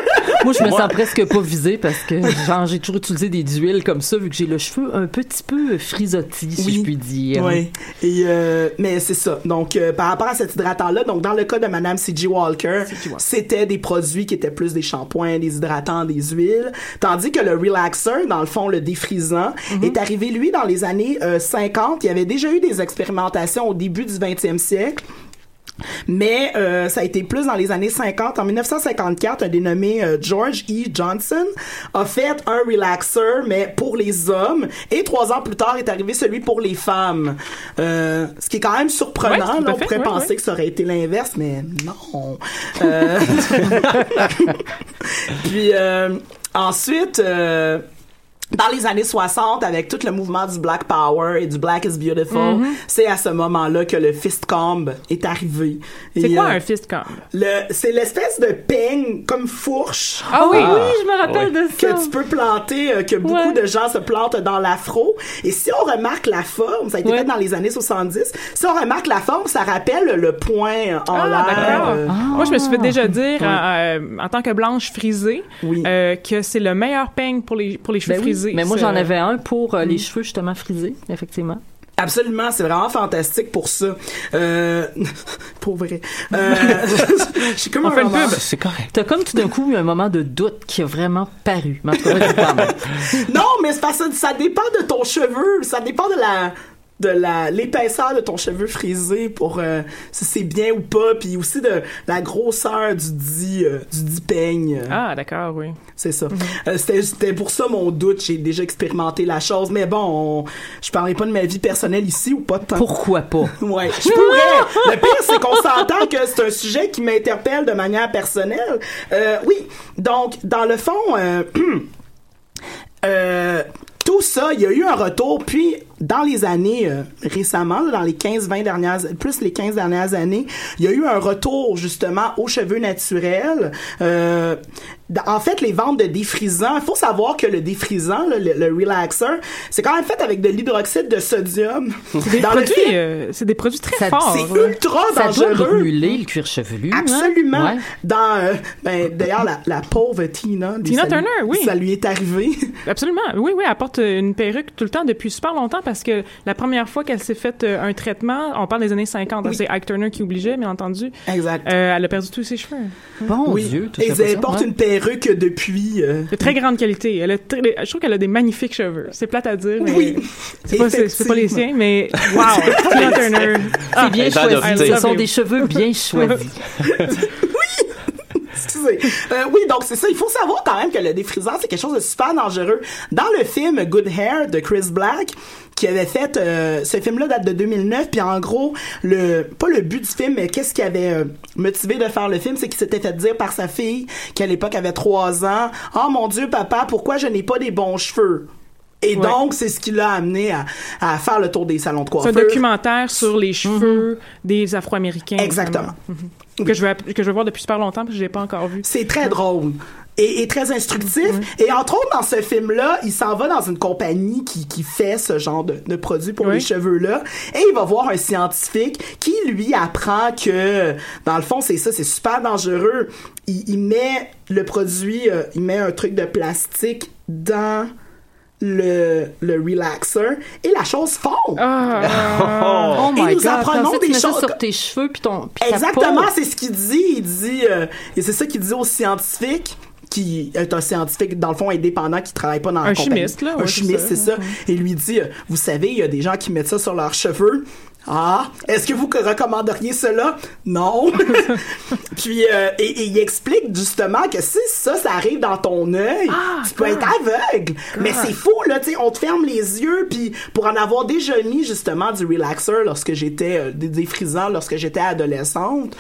Moi, je me sens presque pas visée parce que genre, j'ai toujours utilisé des huiles comme ça vu que j'ai le cheveu un petit peu frisottis, si je puis dire. Oui. Et euh, mais c'est ça. Donc euh, par rapport à cet hydratant là, donc dans le cas de madame C.G. Walker, c'était des produits qui étaient plus des shampoings, des hydratants, des huiles, tandis que le relaxer dans le fond le défrisant est arrivé lui dans les années euh, 50, il y avait déjà eu des expérimentations au début du 20e siècle. Mais euh, ça a été plus dans les années 50. En 1954, un dénommé euh, George E. Johnson a fait un relaxer, mais pour les hommes. Et trois ans plus tard est arrivé celui pour les femmes. Euh, ce qui est quand même surprenant. Ouais, là, on fait, pourrait ouais, penser ouais. que ça aurait été l'inverse, mais non. Euh, Puis euh, ensuite... dans les années 60, avec tout le mouvement du Black Power et du Black is Beautiful, Mhm. c'est à ce moment-là que le fist comb est arrivé. C'est quoi euh, un fist comb? le, c'est l'espèce de peigne comme fourche. Ah oui, oui, je me rappelle de ça. Que tu peux planter, euh, que beaucoup Ouais. de gens se plantent dans l'afro. Et si on remarque la forme, ça a été Ouais. fait dans les années 70, si on remarque la forme, ça rappelle le point en Ah, l'air. d'accord. euh, Moi, je me suis fait déjà dire, en tant que blanche frisée, Oui. euh, que c'est le meilleur peigne pour les, pour les cheveux Ben oui. Frisés. Mais moi, j'en avais un pour euh, les cheveux justement frisés, effectivement. Absolument, c'est vraiment fantastique pour ça. Euh, pour vrai. Euh, je suis comme On un fait pub. C'est correct. T'as comme tout d'un coup eu un moment de doute qui a vraiment paru. Mais en tout cas. Non, mais c'est parce que ça dépend de ton cheveu, ça dépend de la de la l'épaisseur de ton cheveu frisé pour euh, si c'est bien ou pas puis aussi de la grosseur du dit euh, du dit peigne Ah, d'accord, oui. c'est ça Euh, c'était c'était pour ça mon doute j'ai déjà expérimenté la chose mais bon on- je parlerai pas de ma vie personnelle ici ou pas de temps Pourquoi pas? Ouais, je pourrais. Le pire, c'est qu'on s'entend que c'est un sujet qui m'interpelle de manière personnelle. Euh, oui, donc, dans le fond, euh, euh, tout ça, il y a eu un retour, puis dans les années euh, récemment, dans les 15-20 dernières, plus les 15 dernières années, il y a eu un retour justement aux cheveux naturels. Euh, en fait, les ventes de défrisants, il faut savoir que le défrisant, là, le, le relaxer, c'est quand même fait avec de l'hydroxyde de sodium. Des Dans le produits, euh, c'est des produits très Ça- forts. c'est ultra Ça doit dangereux. brûler le cuir chevelu. hein? Absolument. Ouais. Dans, euh, ben, d'ailleurs, la, la pauvre Tina. Tina ça lui- Turner, oui. Ça lui est arrivé. Absolument. Oui, oui, elle porte euh, une perruque tout le temps depuis super longtemps parce que la première fois qu'elle s'est fait euh, un traitement, on parle des années 50, hein, Oui. c'est Ike Turner qui obligeait, bien entendu. exact. Euh, elle a perdu tous ses cheveux. Bon oui. Dieu, tout Et ça. elle porte une perruque depuis. euh, De très grande qualité. Elle a très- je trouve qu'elle a des magnifiques cheveux. C'est plate à dire, mais Oui. c'est pas, c'est- c'est pas les siens, mais wow, Tina Turner. C'est bien étant choisi. Ce sont des cheveux bien choisis. Excusez. Euh, oui, donc c'est ça. Il faut savoir quand même que le défrisant, c'est quelque chose de super dangereux. Dans le film Good Hair de Chris Black, qui avait fait euh, ce film-là date de 2009, puis en gros, le pas le but du film, mais qu'est-ce qui avait euh, motivé de faire le film, c'est qu'il s'était fait dire par sa fille, qui à l'époque avait trois ans, « Oh mon Dieu, papa, pourquoi je n'ai pas des bons cheveux? » Et Ouais. donc, c'est ce qui l'a amené à, à faire le tour des salons de C'est un documentaire sur les cheveux des Afro-Américains. Exactement. Que je veux que je veux voir depuis super longtemps parce que je l'ai pas encore vu. C'est très drôle. est très instructif. Et entre autres, dans ce film-là, il s'en va dans une compagnie qui, qui fait ce genre de, de produit pour Oui. les cheveux-là. Et il va voir un scientifique qui, lui, apprend que, dans le fond, c'est ça, c'est super dangereux. Il, il met le produit, euh, il met un truc de plastique dans le, le relaxer et la chose fond. Oh Et my nous God, apprenons comme ça, tu des choses- sur tes cheveux puis ton puis Exactement, c'est ce qu'il dit. Il dit, euh, et c'est ça qu'il dit aux scientifiques qui est un scientifique dans le fond indépendant qui travaille pas dans la Un compagnie. chimiste, là, un ouais, chimiste c'est ça. ça et lui dit euh, vous savez il y a des gens qui mettent ça sur leurs cheveux ah, est-ce que vous recommanderiez cela? Non. Puis, euh, et, et il explique justement que si ça, ça arrive dans ton œil, tu peux être aveugle. Mais c'est fou, là, tu sais, on te ferme les yeux, puis pour en avoir déjà mis justement du relaxer lorsque j'étais, euh, des défrisants lorsque j'étais adolescente,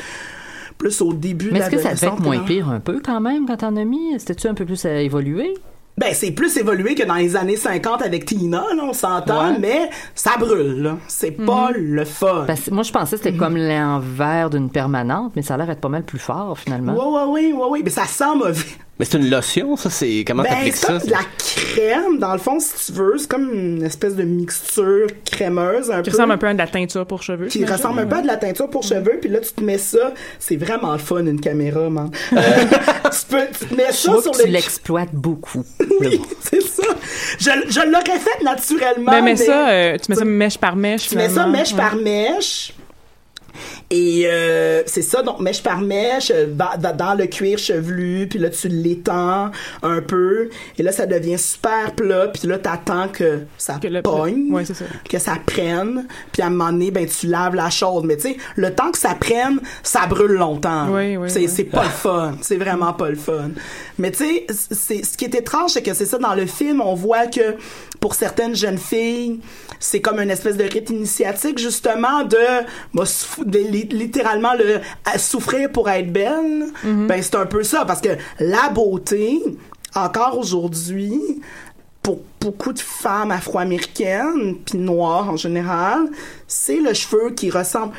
plus au début Mais de est-ce que ça l'adolescence, moins pire un peu quand même quand t'en as mis? C'était-tu un peu plus euh, évolué? Ben, c'est plus évolué que dans les années 50 avec Tina, là, on s'entend, Ouais. mais ça brûle. C'est pas le fun. Parce moi, je pensais que Mhm. c'était comme l'envers d'une permanente, mais ça a l'air d'être pas mal plus fort finalement. Ouais, ouais, ouais, ouais, ouais. Mais ça sent mauvais. Mais c'est une lotion, ça, c'est. Comment Ben, t'appliques c'est ça? comme de la crème, dans le fond, si tu veux. C'est comme une espèce de mixture crémeuse, un Qui peu. ressemble un peu à de la teinture pour cheveux. Qui ressemble un peu à de la teinture pour cheveux, puis là, tu te mets ça. C'est vraiment le fun, une caméra, man. Euh, tu, peux, tu te mets Je ça sur que tu le... l'exploites beaucoup. Oui, c'est ça. Je, je l'aurais fait naturellement. Ben, mais mais ça, euh, tu mets ça mèche par mèche. Tu mets ça mèche Ouais. par mèche. Et euh, c'est ça, donc mèche par mèche, euh, dans le cuir chevelu, puis là tu l'étends un peu, et là ça devient super plat, puis là t'attends que ça pogne, Ouais, c'est ça. que ça prenne, puis à un moment donné, ben tu laves la chose, mais tu sais, le temps que ça prenne, ça brûle longtemps. Oui, oui, c'est pas le fun, c'est vraiment pas le fun. Mais tu sais, c'est ce qui est étrange, c'est que c'est ça dans le film, on voit que pour certaines jeunes filles, c'est comme une espèce de rite initiatique justement de, bah, de li- littéralement le à souffrir pour être belle. Ben c'est un peu ça parce que la beauté encore aujourd'hui pour beaucoup de femmes afro-américaines puis noires en général, c'est le cheveu qui ressemble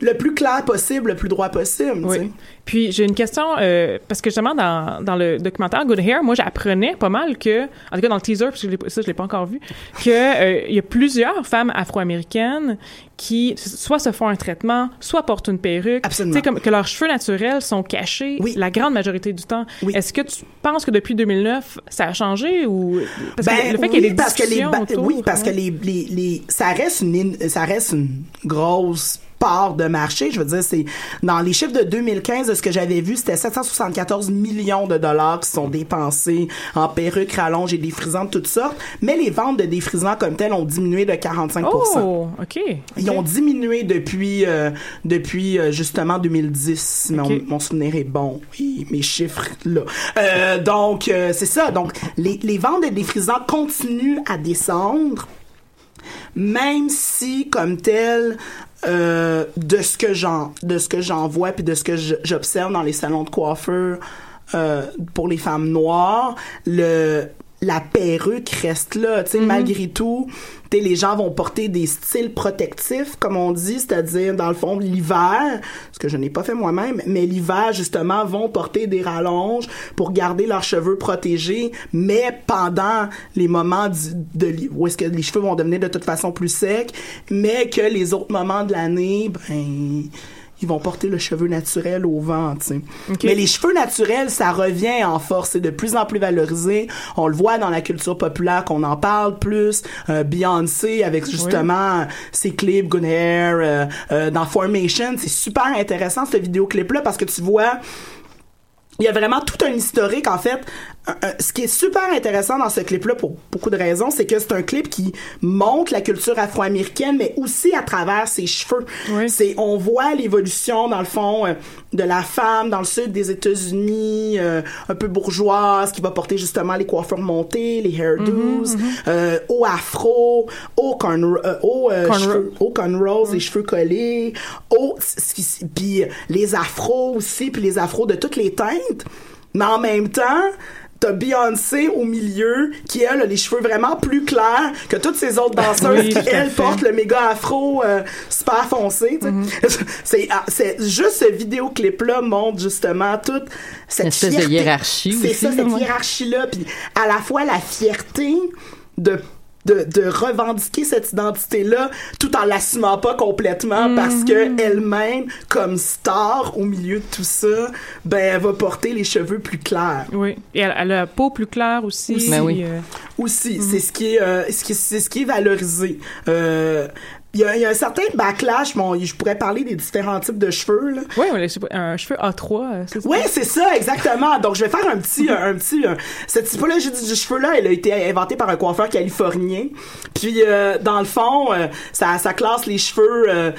le plus clair possible, le plus droit possible. Oui. Puis j'ai une question euh, parce que justement dans, dans le documentaire Good Hair, moi j'apprenais pas mal que, en tout cas dans le teaser, parce que je ça je l'ai pas encore vu, que euh, y a plusieurs femmes afro-américaines qui soit se font un traitement, soit portent une perruque, Absolument. comme que leurs cheveux naturels sont cachés la grande majorité du temps. Est-ce que tu penses que depuis 2009 ça a changé ou parce que Ben, le fait qu'il y ait des parce que les discussions ba- autour, oui parce ouais. que les, les, les ça reste une ça reste une grosse part de marché. Je veux dire c'est dans les chiffres de 2015 de ce que j'avais vu c'était 774 millions de dollars qui sont dépensés en perruques rallonges et défrisants de toutes sortes. Mais les ventes de défrisants comme telles ont diminué de 45 Oh, ok. ils ont diminué depuis euh, depuis euh, justement 2010 si mon, souvenir est bon. Oui mes chiffres là. Euh, donc c'est ça. Donc les, les ventes de défrisants continuent à descendre même si comme tel euh, de ce que j'en de ce que j'en vois puis de ce que j'observe dans les salons de coiffeur euh, pour les femmes noires le la perruque reste là, tu sais, malgré tout, les gens vont porter des styles protectifs, comme on dit, c'est-à-dire, dans le fond, l'hiver, ce que je n'ai pas fait moi-même, mais l'hiver, justement, vont porter des rallonges pour garder leurs cheveux protégés, mais pendant les moments de, où est-ce que les cheveux vont devenir de toute façon plus secs, mais que les autres moments de l'année, ben, ils vont porter le cheveu naturel au vent, tu sais. Mais les cheveux naturels, ça revient en force, c'est de plus en plus valorisé. On le voit dans la culture populaire qu'on en parle plus. Euh, Beyoncé avec justement ses clips Good Hair, euh, euh, dans Formation, c'est super intéressant ce vidéoclip là parce que tu vois il y a vraiment tout un historique en fait. Ce qui est super intéressant dans ce clip-là pour beaucoup de raisons, c'est que c'est un clip qui montre la culture afro-américaine, mais aussi à travers ses cheveux. C'est on voit l'évolution dans le fond euh, de la femme dans le sud des États-Unis, euh, un peu bourgeoise, qui va porter justement les coiffures montées, les hairdos, Mhm, euh, au afro, au corn, euh, au euh, cheveux- au cornrows, les cheveux collés, au, puis les afros aussi, puis les afros de toutes les teintes. Mais en même temps, t'as Beyoncé au milieu qui elle a les cheveux vraiment plus clairs que toutes ces autres danseuses Oui, qui fait. portent le méga afro euh, super foncé. Mm-hmm. c'est ah, c'est juste ce vidéoclip là montre justement toute cette Une espèce de fierté. hiérarchie c'est ça cette ouais. hiérarchie là puis à la fois la fierté de de, de revendiquer cette identité-là tout en l'assumant pas complètement parce que elle-même, comme star au milieu de tout ça, ben elle va porter les cheveux plus clairs. Oui. Et elle, elle a la peau plus claire aussi. Aussi. Ben oui. euh, Aussi, c'est ce qui est, euh, ce qui, c'est ce qui est valorisé. Euh, il y, y a un certain backlash. Bon, je pourrais parler des différents types de cheveux. Là. Oui, un cheveu A3, euh, c'est ça? Oui, c'est ça, exactement. Donc, je vais faire un petit, un, petit, un- cette typologie du, du cheveu-là, elle a été inventée par un coiffeur californien. Puis, euh, dans le fond, euh, ça, ça classe les cheveux euh,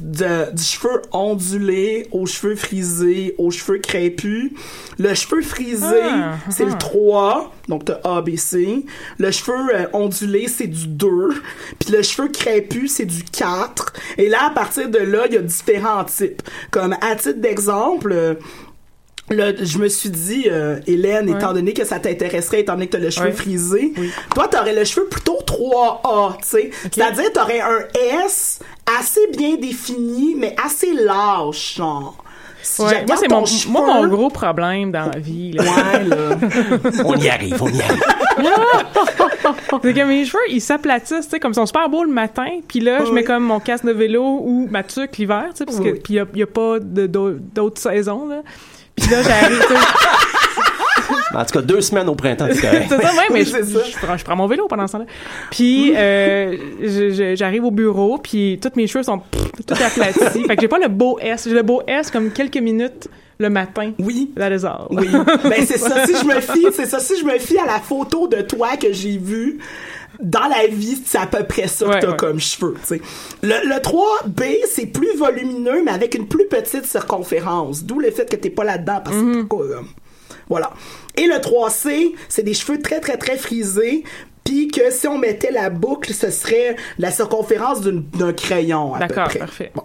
de- du cheveu ondulé aux cheveux frisés, aux cheveux crépus. Le cheveu frisé, Ah, c'est le ah. 3, donc t'as A, B, C. Le cheveu euh, ondulé, c'est du 2. Puis le cheveu crépus, c'est du 4. Et là, à partir de là, il y a différents types. Comme, à titre d'exemple... euh, Là, je me suis dit, euh, Hélène, Ouais. étant donné que ça t'intéresserait, étant donné que t'as le cheveu Ouais. frisé, toi, t'aurais le cheveu plutôt 3A, tu sais. C'est-à-dire, t'aurais un S assez bien défini, mais assez large, genre. Si je Ouais, moi, c'est mon, cheveu- moi, mon gros problème dans la vie. Là. Ouais, là. On y arrive, on y arrive. c'est que mes cheveux, ils s'aplatissent, tu sais, comme ils sont super beaux le matin, puis là, je mets comme mon casque de vélo ou ma tuque l'hiver, tu sais, parce que, Oui. puis il y a, pas de- d'autres saisons, là. Puis là, j'arrive, tu sais, En tout cas, deux semaines au printemps, c'est correct. c'est ça, ouais, mais Oui, je, c'est ça. je prends, je prends mon vélo pendant ce temps-là. Puis, euh, j'arrive au bureau, puis tous mes cheveux sont tout aplatis. fait que j'ai pas le beau S. J'ai le beau S comme quelques minutes le matin. Oui. Les heures. Oui. Ben, c'est ça. Si je me fie, c'est ça. Si je me fie à la photo de toi que j'ai vue, dans la vie, c'est à peu près ça Ouais, que t'as ouais. comme cheveux, tu sais. Le, le 3B, c'est plus volumineux, mais avec une plus petite circonférence. D'où le fait que t'es pas là-dedans, parce que Mm-hmm. euh, Voilà. Et le 3C, c'est des cheveux très, très, très frisés, puis que si on mettait la boucle, ce serait la circonférence d'un crayon, D'accord, parfait. Bon.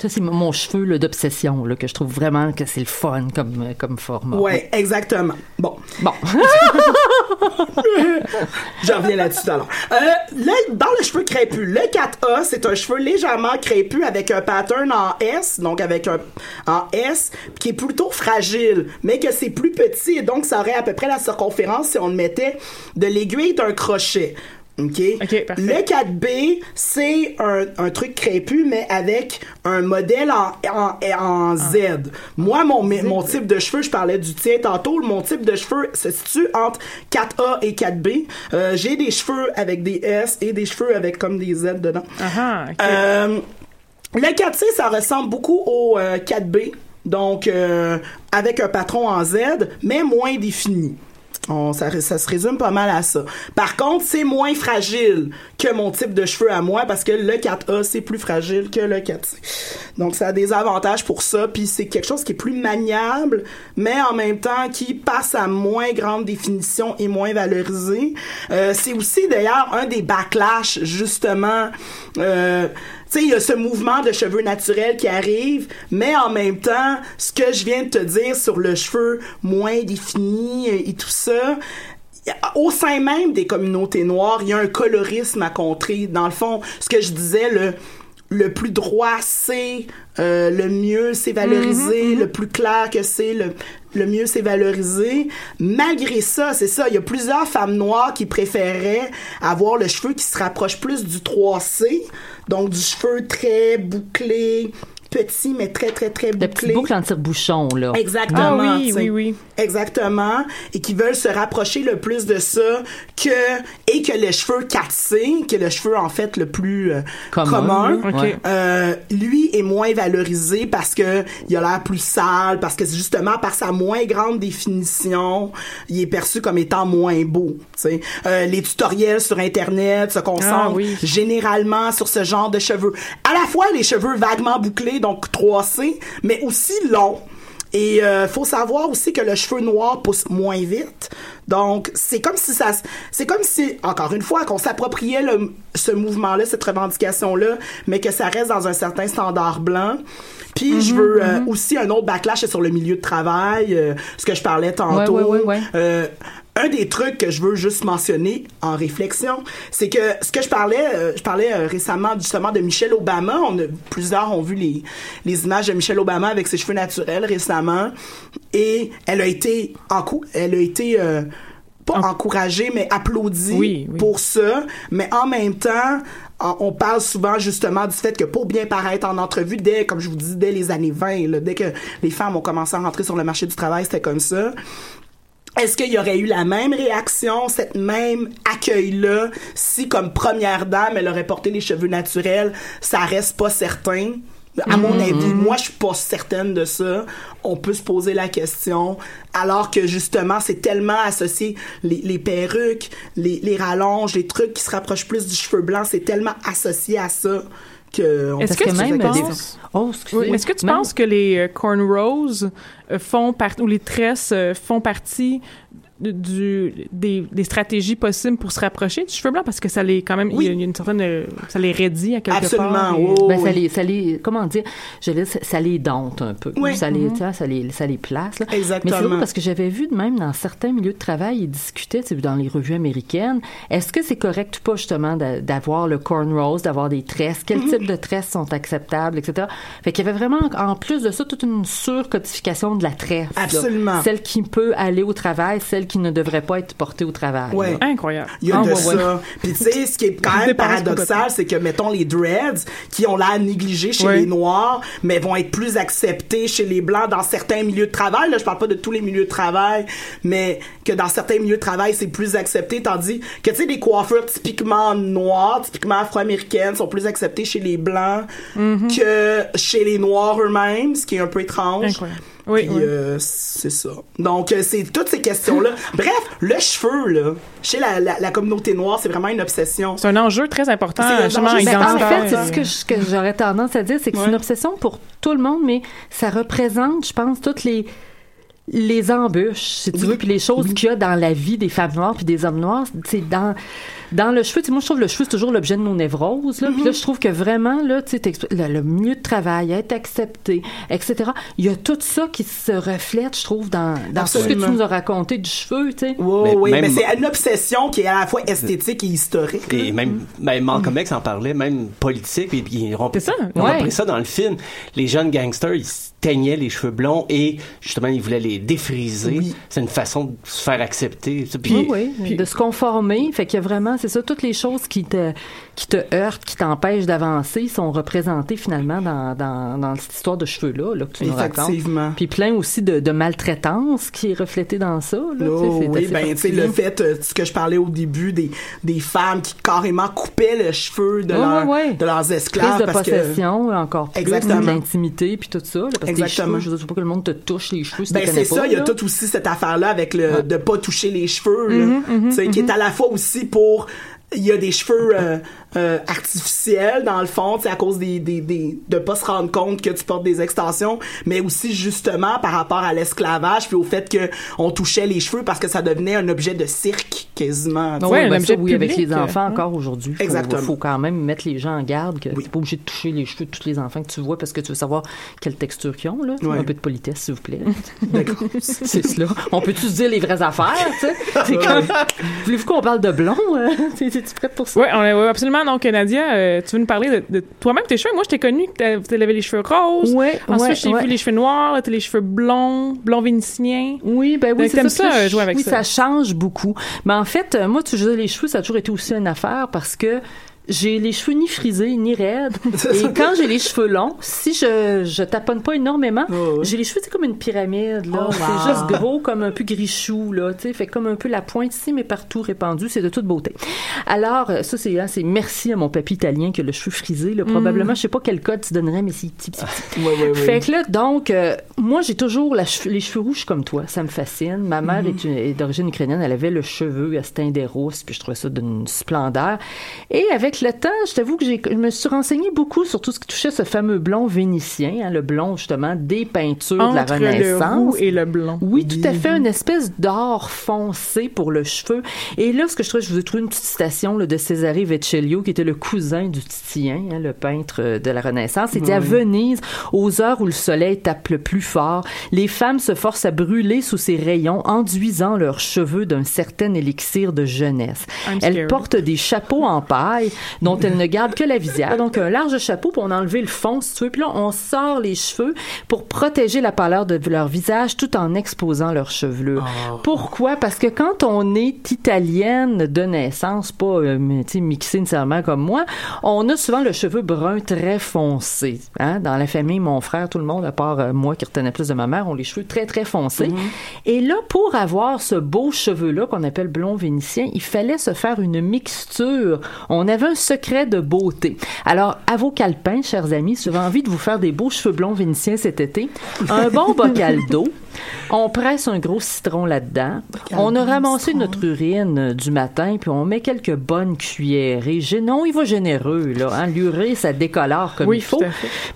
Ça, c'est mon- cheveu d'obsession, que je trouve vraiment que c'est le fun comme, comme format. Ouais, exactement. Bon. Bon. Je reviens là-dessus tout à l'heure. Euh, là, dans le cheveu crépus, le 4A, c'est un cheveu légèrement crépus avec un pattern en S, donc avec un en S, qui est plutôt fragile, mais que c'est plus petit et donc ça aurait à peu près la circonférence si on le mettait de l'aiguille d'un crochet. OK? OK, parfait. Le 4B, c'est un, un truc crépus, mais avec un modèle en, en, en Z. Moi, mon, mon type de cheveux, je parlais du tien tantôt, mon type de cheveux se situe entre 4A et 4B. Euh, J'ai des cheveux avec des S et des cheveux avec comme des Z dedans. Ah, ok. Euh, le 4C, ça ressemble beaucoup au euh, 4B. Donc, euh, avec un patron en Z, mais moins défini. On- ça, ça se résume pas mal à ça. Par contre, c'est moins fragile que mon type de cheveux à moi parce que le 4A, c'est plus fragile que le 4C. Donc, ça a des avantages pour ça. Puis, c'est quelque chose qui est plus maniable, mais en même temps qui passe à moins grande définition et moins valorisé. Euh, c'est aussi, d'ailleurs, un des backlash, justement. Euh, sais, il y a ce mouvement de cheveux naturels qui arrive, mais en même temps, ce que je viens de te dire sur le cheveu moins défini et, tout ça, au sein même des communautés noires, il y a un colorisme à contrer. Dans le fond, ce que je disais, le le plus droit c'est, euh, le mieux c'est valorisé, le plus clair que c'est, le, le mieux c'est valorisé. Malgré ça, c'est ça, il y a plusieurs femmes noires qui préféraient avoir le cheveu qui se rapproche plus du 3C, donc du cheveu très bouclé, petit mais très très très La bouclé. petite boucle en tire-bouchon, là. Exactement. Ah oui, oui, oui. Exactement. Et qui veulent se rapprocher le plus de ça que, et que le cheveu 4C, que le cheveu en fait le plus euh, Commun, euh, lui est moins valorisé parce que il a l'air plus sale, parce que justement par sa moins grande définition, il est perçu comme étant moins beau. tu sais. Euh, les tutoriels sur internet se concentrent Ah oui. généralement sur ce genre de cheveux. À la fois les cheveux vaguement bouclés, donc 3C, mais aussi longs. Et euh, faut savoir aussi que le cheveu noir pousse moins vite. Donc c'est comme si ça, c'est comme si encore une fois qu'on s'appropriait le- ce mouvement-là, cette revendication-là, mais que ça reste dans un certain standard blanc. Puis je veux euh, aussi un autre backlash sur le milieu de travail, euh, ce que je parlais tantôt. Ouais, ouais, ouais, ouais. Euh, un des trucs que je veux juste mentionner en réflexion, c'est que ce que je parlais, euh, je parlais euh, récemment justement de Michelle Obama. On a, plusieurs ont vu les, les images de Michelle Obama avec ses cheveux naturels récemment, et elle a été en elle a été euh, pas encouragée, mais applaudie Oui, oui. pour ça. Mais en même temps, on on parle souvent justement du fait que pour bien paraître en entrevue, dès, comme je vous dis, dès les années 20, là, dès que les femmes ont commencé à rentrer sur le marché du travail, c'était comme ça. Est-ce qu'il y aurait eu la même réaction, cette même accueil-là, si comme première dame, elle aurait porté les cheveux naturels? Ça reste pas certain? À mon Mhm. avis, moi, je suis pas certaine de ça. On peut se poser la question. Alors que justement, c'est tellement associé, les, les perruques, les, les rallonges, les trucs qui se rapprochent plus du cheveu blanc, c'est tellement associé à ça que... on Est-ce que tu penses... Oh, Oui, Est-ce que tu penses que les euh, cornrows euh, font partie, ou les tresses euh, font partie du, des, des stratégies possibles pour se rapprocher du cheveu blanc? Parce que ça les, quand même, il y a- il y a une certaine, euh, ça les raidit à quelque part. et- ben, ça, les, ça les, comment dire, je veux dire, ça, les dente un peu. Oui. Ça, les, tu vois, ça, les, ça les place. Là. Exactement. Mais c'est parce que j'avais vu de même dans certains milieux de travail, ils discutaient tu sais, dans les revues américaines, est-ce que c'est correct ou pas justement d'a- d'avoir le cornrows, d'avoir des tresses, quel Mhm. type de tresses sont acceptables, etc. Fait qu'il y avait vraiment, en plus de ça, toute une surcodification de la tresse. là. Absolument. Celle qui peut aller au travail, celle qui ne devrait pas être portée au travail. Ouais. là. Incroyable. Il y a Ah, de ouais, ça. ouais. Puis tu sais, ce qui est quand Je même paradoxal, c'est que, mettons, les dreads, qui ont l'air négligés chez Ouais. les Noirs, mais vont être plus acceptés chez les Blancs dans certains milieux de travail. Là, je parle pas de tous les milieux de travail, mais que dans certains milieux de travail, c'est plus accepté, tandis que, tu sais, des coiffures typiquement noires, typiquement afro-américaines, sont plus acceptées chez les Blancs Mhm. que chez les Noirs eux-mêmes, ce qui est un peu étrange. Incroyable. Oui, Puis, oui. euh, c'est ça. Donc, euh, c'est toutes ces questions-là. Bref, le cheveu, là, chez la, la, la communauté noire, c'est vraiment une obsession. C'est un enjeu très important, C'est un justement, enjeu- Ben, en identitaire. fait, c'est ce que, j'aurais tendance à dire, c'est que c'est une obsession pour tout le monde, mais ça représente, je pense, toutes les les embûches, si tu veux, puis les choses qu'il y a dans la vie des femmes noires puis des hommes noirs, c'est dans dans le cheveu. Moi, je trouve le cheveu c'est toujours l'objet de nos névroses. Là, Puis là, je trouve que vraiment là, le, le milieu de travail, être accepté, etc. Il y a tout ça qui se reflète, je trouve, dans dans tout ce que tu nous as raconté du cheveu, tu sais. Oui, Mais oui, même- mais c'est une obsession qui est à la fois esthétique et historique. Et même, ben, Malcolm X en parlait, même politique, et puis ils ont, C'est ça, ils ont ouais. repris ça dans le film. Les jeunes gangsters, ils teignaient les cheveux blonds et justement, ils voulaient les défriser. Oui. C'est une façon de se faire accepter. Puis, oui, oui, de se conformer. Fait qu'il y a vraiment, c'est ça, toutes les choses qui te, qui te heurtent, qui t'empêchent d'avancer, sont représentées finalement dans, dans, dans cette histoire de cheveux-là, là, que tu nous racontes. Effectivement. Puis plein aussi de, de maltraitance qui est reflétée dans ça. Là, Oh, oui, ben, tu sais, le fait, euh, ce que je parlais au début, des, des femmes qui carrément coupaient le cheveu de, Ouais, leur- ouais, ouais. de leurs Prise esclaves. de parce que- possession, encore plus, Exactement. l'intimité, puis tout ça. là, parce que Exactement. cheveux, je veux pas que le monde te touche les cheveux si Ben c'est ça, il y a tout aussi cette affaire-là avec le de pas toucher les cheveux, là. Mhm, mhm, Tu sais, qui est à la fois aussi pour il y a des cheveux euh, euh, artificiels dans le fond, sais, à cause des, des, des de pas se rendre compte que tu portes des extensions, mais aussi justement par rapport à l'esclavage puis au fait que on touchait les cheveux parce que ça devenait un objet de cirque quasiment. sais. Ouais, ben ça, oui, avec les enfants hein. encore aujourd'hui. Exactement. faut quand même mettre les gens en garde que t'es pas obligé de toucher les cheveux de tous les enfants que tu vois parce que tu veux savoir quelle texture ils ont, là. Ouais. Un peu de politesse, s'il vous plaît. D'accord. C'est cela. On peut-tu se dire les vraies affaires, tu sais? C'est comme, voulez-vous qu'on parle de blond? euh? T'es- T'es-tu prête pour ça? Oui, on est- ouais, absolument. Donc, Nadia, euh, tu veux nous parler de, de toi-même, tes cheveux? Moi, je t'ai connu que tu avais les cheveux roses. Ouais, Ensuite, ouais, j'ai ouais. vu les cheveux noirs, t'as les cheveux blonds, blond vénitien. Oui, ben oui, Donc, c'est ça. ça, euh, jouer avec oui, ça? ça change beaucoup. Mais en fait, euh, moi, tu sais, les cheveux, ça a toujours été aussi une affaire parce que j'ai les cheveux ni frisés ni raides. Et quand j'ai les cheveux longs, si je je taponne pas énormément, j'ai les cheveux c'est comme une pyramide là. Oh, c'est wow. juste gros comme un peu grichou là, tu sais, fait comme un peu la pointe ici mais partout répandu, c'est de toute beauté. Alors ça c'est hein, c'est merci à mon papy italien qui a le cheveu frisé là. Probablement, je sais pas quel code tu donnerais mais c'est petit petit. petit. Ouais, ouais, ouais. Fait que là, donc, euh, moi, j'ai toujours la cheveux- les cheveux rouges comme toi. Ça me fascine. Ma mère Mhm. est, d'origine ukrainienne. Elle avait le cheveu, teindait rousse, puis je trouvais ça d'une splendeur. Et avec avec le temps, je t'avoue que j'ai, je me suis renseigné beaucoup sur tout ce qui touchait ce fameux blond vénitien, hein, le blond justement des peintures de la Entre Renaissance. le roux et le blond. Oui, tout à fait, une espèce d'or foncé pour le cheveu. Et là, ce que je trouve, je vous ai trouvé une petite citation là, de Cesare Vecellio, qui était le cousin du Titien, hein, le peintre euh, de la Renaissance. Il dit à. Venise, aux heures où le soleil tape le plus fort, les femmes se forcent à brûler sous ses rayons, enduisant leurs cheveux d'un certain élixir de jeunesse. I'm Elles scared. portent des chapeaux en paille dont elles ne gardent que la visière. Donc, un large chapeau pour en enlever le fond, si tu veux. Puis là, on sort les cheveux pour protéger la pâleur de leur visage tout en exposant leur chevelure. Pourquoi? Parce que quand on est italienne de naissance, pas euh, mixée nécessairement comme moi, on a souvent le cheveu brun très foncé. Hein? Dans la famille, mon frère, tout le monde, à part euh, moi qui retenais plus de ma mère, ont les cheveux très, très foncés. Et là, pour avoir ce beau cheveu-là qu'on appelle blond vénitien, il fallait se faire une mixture. On avait un secret de beauté. Alors, à vos calepins, chers amis, si vous avez envie de vous faire des beaux cheveux blonds vénitiens cet été, un bon bocal d'eau. On presse un gros citron là-dedans. On a ramassé notre urine euh, du matin, puis on met quelques bonnes cuillerées. Non, il va généreux, là. Hein? L'urée, ça décolore comme Oui, il faut.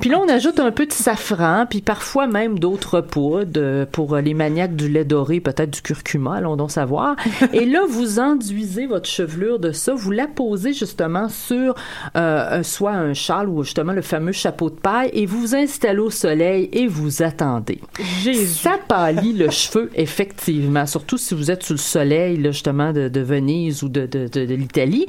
Puis là, on ajoute un peu de safran, puis parfois même d'autres poudres euh, pour euh, les maniaques du lait doré, peut-être du curcuma, allons donc savoir. Et là, vous enduisez votre chevelure de ça, vous la posez justement sur euh, un- soit un châle ou justement le fameux chapeau de paille, et vous vous installez au soleil et vous attendez. Ça pâlit le cheveu, effectivement, surtout si vous êtes sous le soleil, là, justement, de, de Venise ou de, de, de, de l'Italie,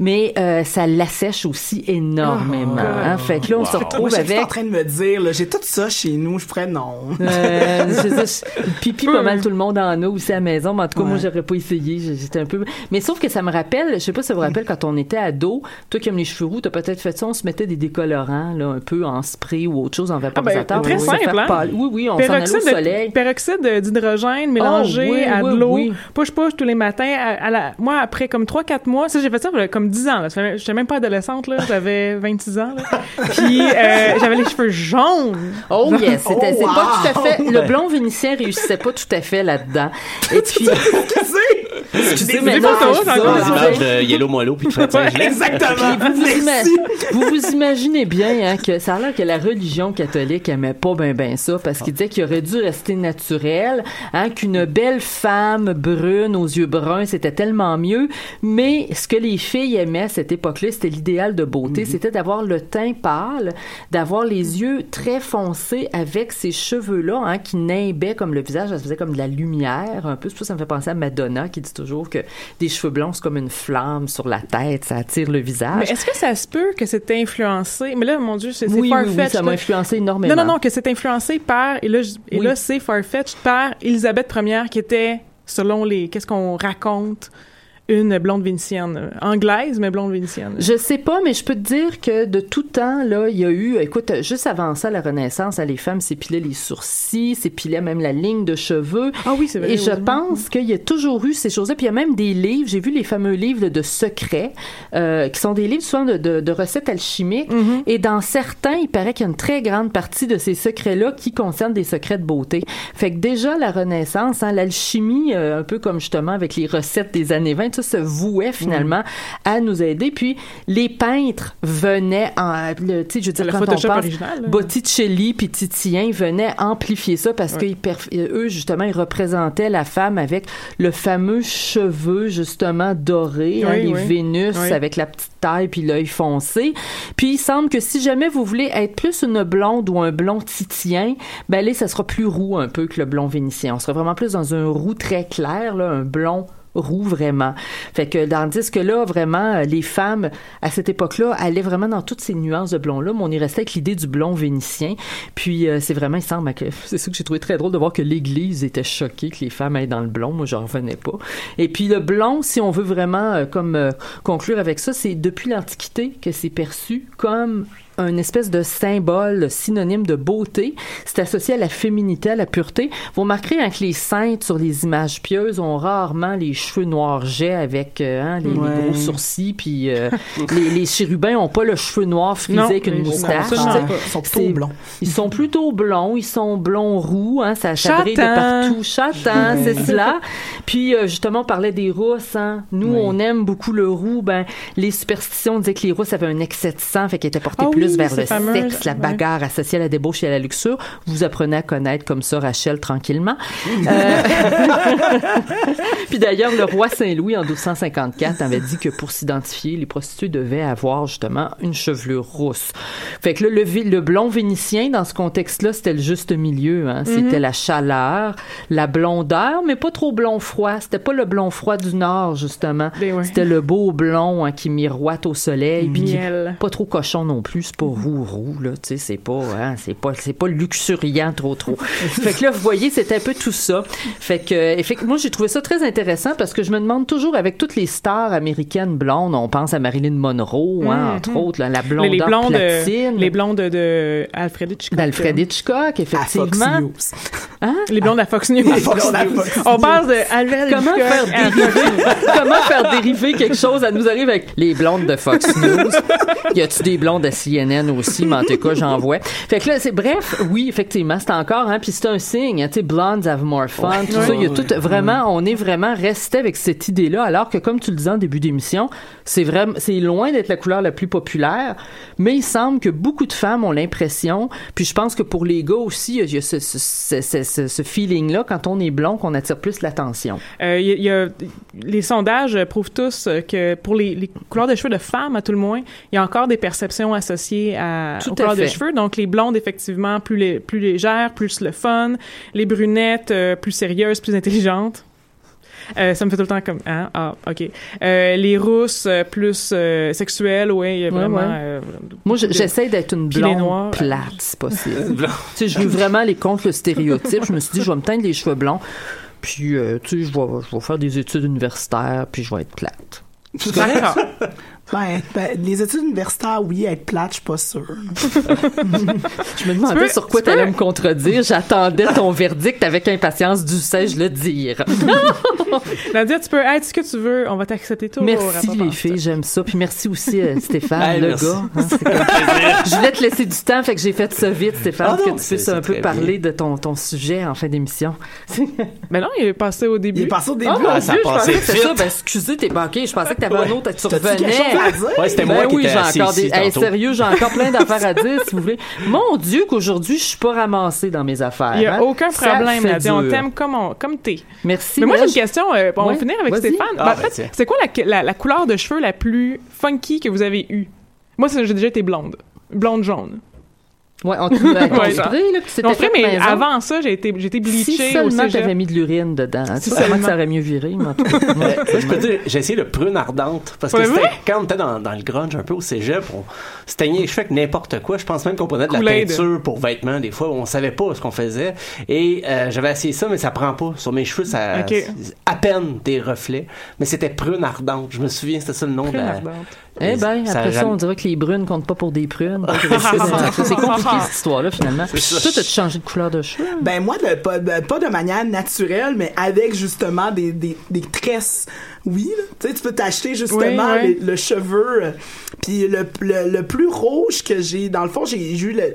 mais euh, ça l'assèche aussi énormément. hein. Fait que là, on se Moi, retrouve j'étais avec... en train de me dire, j'ai tout ça chez nous, je ferais non. Euh, c'est ça, je- pipi, pas mal tout le monde en a aussi à la maison, mais en tout cas, moi, Ouais. j'aurais pas essayé. J'étais un peu. Mais sauf que ça me rappelle, je sais pas si ça vous rappelle, quand on était ado, toi qui aimes les cheveux roux, t'as peut-être fait ça, on se mettait des décolorants, là, un peu en spray ou autre chose, en Ah ben, vaporisateur. très simple, hein? Oui, oui, on s'en allait au de- soleil. Peroxyde d'hydrogène mélangé Oh, oui, à de l'eau. oui. Push-push tous les matins. À, à la, moi, après comme 3-4 mois, ça, j'ai fait ça comme 10 ans. fait- J'étais même pas adolescente, là. J'avais 26 ans, là. Puis, euh, j'avais les cheveux jaunes. Oh yes, c'était c'est pas tout à fait. Le Ouais. blond vénitien réussissait pas tout à fait là-dedans. Et puis, excusez, de Yellow Molo puis de. Puis vous, vous, ima- vous vous imaginez bien hein, que ça a l'air que la religion catholique aimait pas ben ben ça parce qu'il disait qu'il aurait dû rester naturel, hein, qu'une belle femme brune aux yeux bruns c'était tellement mieux. Mais ce que les filles aimaient à cette époque-là, c'était l'idéal de beauté, c'était d'avoir le teint pâle, d'avoir les yeux très foncés avec ces cheveux-là hein, qui nimbaient comme le visage, ça faisait comme de la lumière un peu. C'est ça ça me fait penser à Madonna qui dit toujours que des cheveux blonds c'est comme une flamme sur la tête, ça attire le visage. Mais est-ce que ça se peut que c'est influencé? Mais là, mon Dieu, c'est Oui, oui, oui, ça m'a influencé énormément. Non, non, non, que c'est influencé par, et là, je- et Oui. là c'est Farfetch par Elisabeth Ier, qui était, selon les, qu'est-ce qu'on raconte, une blonde vénitienne. Anglaise, mais blonde vénitienne. Je sais pas, mais je peux te dire que de tout temps, là, il y a eu, écoute, juste avant ça, la Renaissance, les femmes s'épilaient les sourcils, s'épilaient même la ligne de cheveux. Ah oui, c'est vrai. Et je oui. pense qu'il y a toujours eu ces choses-là. Puis il y a même des livres, j'ai vu les fameux livres de secrets, euh, qui sont des livres souvent de, de- de recettes alchimiques. Mm-hmm. Et dans certains, il paraît qu'il y a une très grande partie de ces secrets-là qui concernent des secrets de beauté. Fait que déjà, la Renaissance, hein, l'alchimie, euh, un peu comme justement avec les recettes des années 20, tout ça se vouait finalement à nous aider. Puis les peintres venaient en, le- tu sais, je veux dire, quand on pense, original. Botticelli puis Titien venaient amplifier ça parce Ouais. qu'ils perf- eux justement ils représentaient la femme avec le fameux cheveu justement doré, hein, Oui, les oui. Vénus Oui. avec la petite taille puis l'œil foncé. Puis il semble que si jamais vous voulez être plus une blonde ou un blond titien, ben là ça sera plus roux un peu que le blond vénitien. On sera vraiment plus dans un roux très clair là, un blond roux vraiment. Fait que tandis que là vraiment euh, les femmes à cette époque-là allaient vraiment dans toutes ces nuances de blond là, mais on y restait avec l'idée du blond vénitien. Puis euh, c'est vraiment il semble que c'est ça que j'ai trouvé très drôle de voir que l'église était choquée que les femmes aillent dans le blond, moi j'en revenais pas. Et puis le blond si on veut vraiment euh, comme conclure avec ça, c'est depuis l'antiquité que c'est perçu comme un espèce de symbole synonyme de beauté. C'est associé à la féminité, à la pureté. Vous remarquerez hein, que les saintes sur les images pieuses ont rarement les cheveux noirs jets avec euh, hein, les, gros sourcils, puis euh, les, les chérubins ont pas le cheveu noir frisé Non, avec une moustache. Ils sont plutôt blonds. Ils sont plutôt blonds, ils sont blonds roux, hein, ça, brille de partout. Châtain, c'est cela. Puis euh, justement, on parlait des rousses. Hein. Nous, Oui. on aime beaucoup le roux. Ben, les superstitions disaient que les rousses avaient un excès de sang, fait qu'ils étaient portés Ah plus vers le fameux, sexe, la ouais. bagarre associée à la débauche et à la luxure. Vous apprenez à connaître comme ça Rachel tranquillement. Euh, Puis d'ailleurs, le roi Saint-Louis, en 1254, avait dit que pour s'identifier, les prostituées devaient avoir justement une chevelure rousse. Fait que là, le, blond vénitien, dans ce contexte-là, c'était le juste milieu. Hein. C'était la chaleur, la blondeur, mais pas trop blond froid. C'était pas le blond froid du Nord, justement. Ben ouais. C'était le beau blond hein, qui miroite au soleil. puis pas trop cochon non plus, c'est pas roux roux là, tu sais, c'est pas hein, c'est pas c'est pas luxuriant trop trop. fait que là vous voyez, c'est un peu tout ça. Fait que euh, fait que moi j'ai trouvé ça très intéressant parce que je me demande toujours avec toutes les stars américaines blondes, on pense à Marilyn Monroe hein, Mhm. entre autres là, la blonde Les, les blondes, platine. euh, les blondes de, Alfred Hitchcock. d'Alfred Hitchcock, À Fox effectivement. News. Hein? Les blondes à Fox News. Fox News. On parle de Alfred Comment Hitchcock. faire dériver, comment faire dériver quelque chose? Ça nous arrive avec les blondes de Fox News? Y a-tu des blondes à CNN aussi? Mais en tout cas, j'en vois. Fait que là, c'est, bref, oui, effectivement, c'est encore, hein, puis c'est un signe, hein, tu sais, blondes have more fun, tout ça. Il y a tout, vraiment, on est vraiment resté avec cette idée-là, alors que, comme tu le disais en début d'émission, c'est vraiment, c'est loin d'être la couleur la plus populaire, mais il semble que beaucoup de femmes ont l'impression, puis je pense que pour les gars aussi, il y a ce, ce, ce, ce- ce- ce feeling-là, quand on est blond, qu'on attire plus l'attention. Euh, y a- il y a- les sondages prouvent tous que pour les, les couleurs de cheveux de femmes, à tout le moins, il y a encore des perceptions associées à, Tout aux à couleurs de cheveux. Donc, les blondes, effectivement, plus, lé- plus légères, plus le fun. Les brunettes, euh, plus sérieuses, plus intelligentes. Euh, ça me fait tout le temps comme hein ah ok Euh, les rousses euh, plus euh, sexuelles ouais il y a Ouais, vraiment ouais. euh, Moi, j'essaie d'être une les blonde noirs. plate, c'est possible. tu sais, je veux vraiment aller contre le stéréotype. Je me suis dit, je vais me teindre les cheveux blonds, puis, euh, tu sais, je vais, je vais faire des études universitaires, puis je vais être plate. D'accord. Ben, ben, les études universitaires, oui, être plate, je suis pas sûre. Je me demandais peux- sur quoi tu allais me contredire. J'attendais ton verdict avec impatience, du sais-je le dire. Nadia tu peux être ce que tu veux on va t'accepter tout Merci les filles, j'aime ça. Puis merci aussi euh, Stéphane, Hey, le merci. gars. hein, Je voulais te laisser du temps, fait que j'ai fait ça vite, Stéphane, Ah non, que tu puisses un peu parler de ton, ton sujet en fin d'émission. mais non il est passé au début Il est passé au début. Oh mon Ah, ça Dieu, a je passé pensais que c'était ça. Ben, excusez, t'es banqué. Je pensais que t'avais un autre, tu revenais. À dire? Ouais, c'était Ben moi qui étais assis encore des. ici Hey, tantôt. sérieux, j'ai encore plein d'affaires à dire, si vous voulez. Mon Dieu, qu'aujourd'hui, je suis pas ramassée dans mes affaires. il y a hein. aucun Ça problème Nadia on t'aime comme on, comme t'es Merci. mais moi là, j'ai une question euh, on Ouais, va finir avec. Stéphane Ah, Ben, en fait c'est quoi la, la, la couleur de cheveux la plus funky que vous avez eue? Moi j'ai déjà été blonde blonde jaune Ouais, on trouve un Ouais, spray, là, mais maison. avant ça, j'ai été, j'ai été bleachée Si au seulement t'avais mis de l'urine dedans. Tu Si sais seulement. que ça aurait mieux viré, mais en tout cas. Ouais, moi, je peux dire, j'ai essayé le prune ardente parce que Ouais, c'était vrai? quand on était dans, dans le grunge un peu au cégep, on se teignait les cheveux avec n'importe quoi. Je pense même qu'on prenait de la Kool-Aid. peinture pour vêtements des fois, on savait pas ce qu'on faisait. Et euh, j'avais essayé ça, mais ça prend pas. Sur mes cheveux, ça Ok. c'est à peine des reflets. Mais c'était prune ardente. Je me souviens, c'était ça le nom de Prune la. ardente. Eh ben, après ça, on dirait que les brunes comptent pas pour des prunes. c'est compliqué, cette histoire-là, finalement. ça. Toi, t'as-tu changé de couleur de cheveux? Ben moi, de- pas, de, pas de manière naturelle, mais avec justement des, des, des tresses. Oui, là. tu sais, tu peux t'acheter justement Oui, le, le cheveu. euh, Puis le, le, le plus rouge que j'ai, dans le fond, j'ai eu le,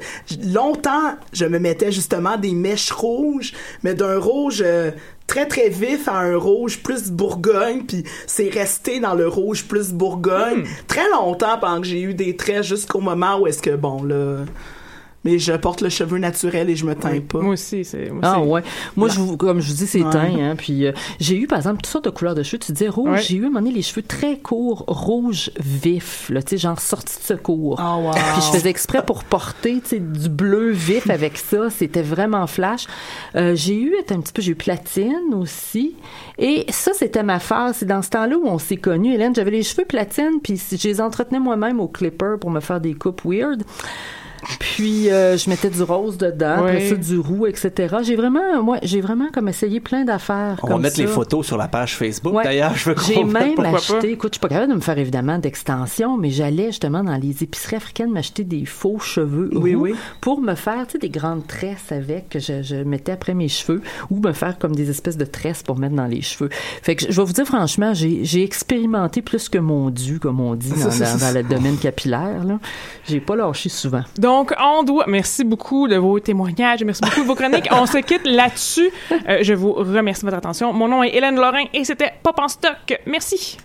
longtemps, je me mettais justement des mèches rouges, mais d'un rouge euh, très très vif à un rouge plus Bourgogne, puis c'est resté dans le rouge plus Bourgogne très longtemps pendant que j'ai eu des traits jusqu'au moment où est-ce que bon là. Mais je porte le cheveu naturel et je me teins pas. Moi aussi, c'est. moi Ah ouais. Moi, je vous, comme je vous dis, c'est Ouais. teint. Hein, puis euh, j'ai eu, par exemple, toutes sortes de couleurs de cheveux. Tu disais rouge. Ouais. J'ai eu à un moment donné les cheveux très courts, rouge vif. Là, tu sais, genre sortie de secours. Oh, wow. Puis je faisais exprès pour porter tu sais, du bleu vif avec ça. C'était vraiment flash. Euh, j'ai eu un petit peu, j'ai eu platine aussi. Et ça, c'était ma phase. C'est dans ce temps-là où on s'est connus, Hélène. J'avais les cheveux platine, puis je les entretenais moi-même au clipper pour me faire des coupes weird. Puis euh, je mettais du rose dedans, Oui. après ça du roux, etc. J'ai vraiment, moi, j'ai vraiment comme essayé plein d'affaires. On va mettre ça. les photos sur la page Facebook. Ouais. D'ailleurs, je veux J'ai même acheté, pas? écoute, je suis pas capable de me faire évidemment d'extension, mais j'allais justement dans les épiceries africaines m'acheter des faux cheveux Oui, roux oui. pour me faire, tu sais, des grandes tresses avec que je, je mettais après mes cheveux ou me faire comme des espèces de tresses pour mettre dans les cheveux. Fait que je je vais vous dire franchement, j'ai expérimenté plus que mon dû, comme on dit dans, dans- dans le domaine capillaire. Là. J'ai pas lâché souvent. Donc, on doit. Merci beaucoup de vos témoignages. Merci beaucoup de vos chroniques. on se quitte là-dessus. Euh, je vous remercie de votre attention. Mon nom est Hélène Lorrain et c'était Pop en stock. Merci.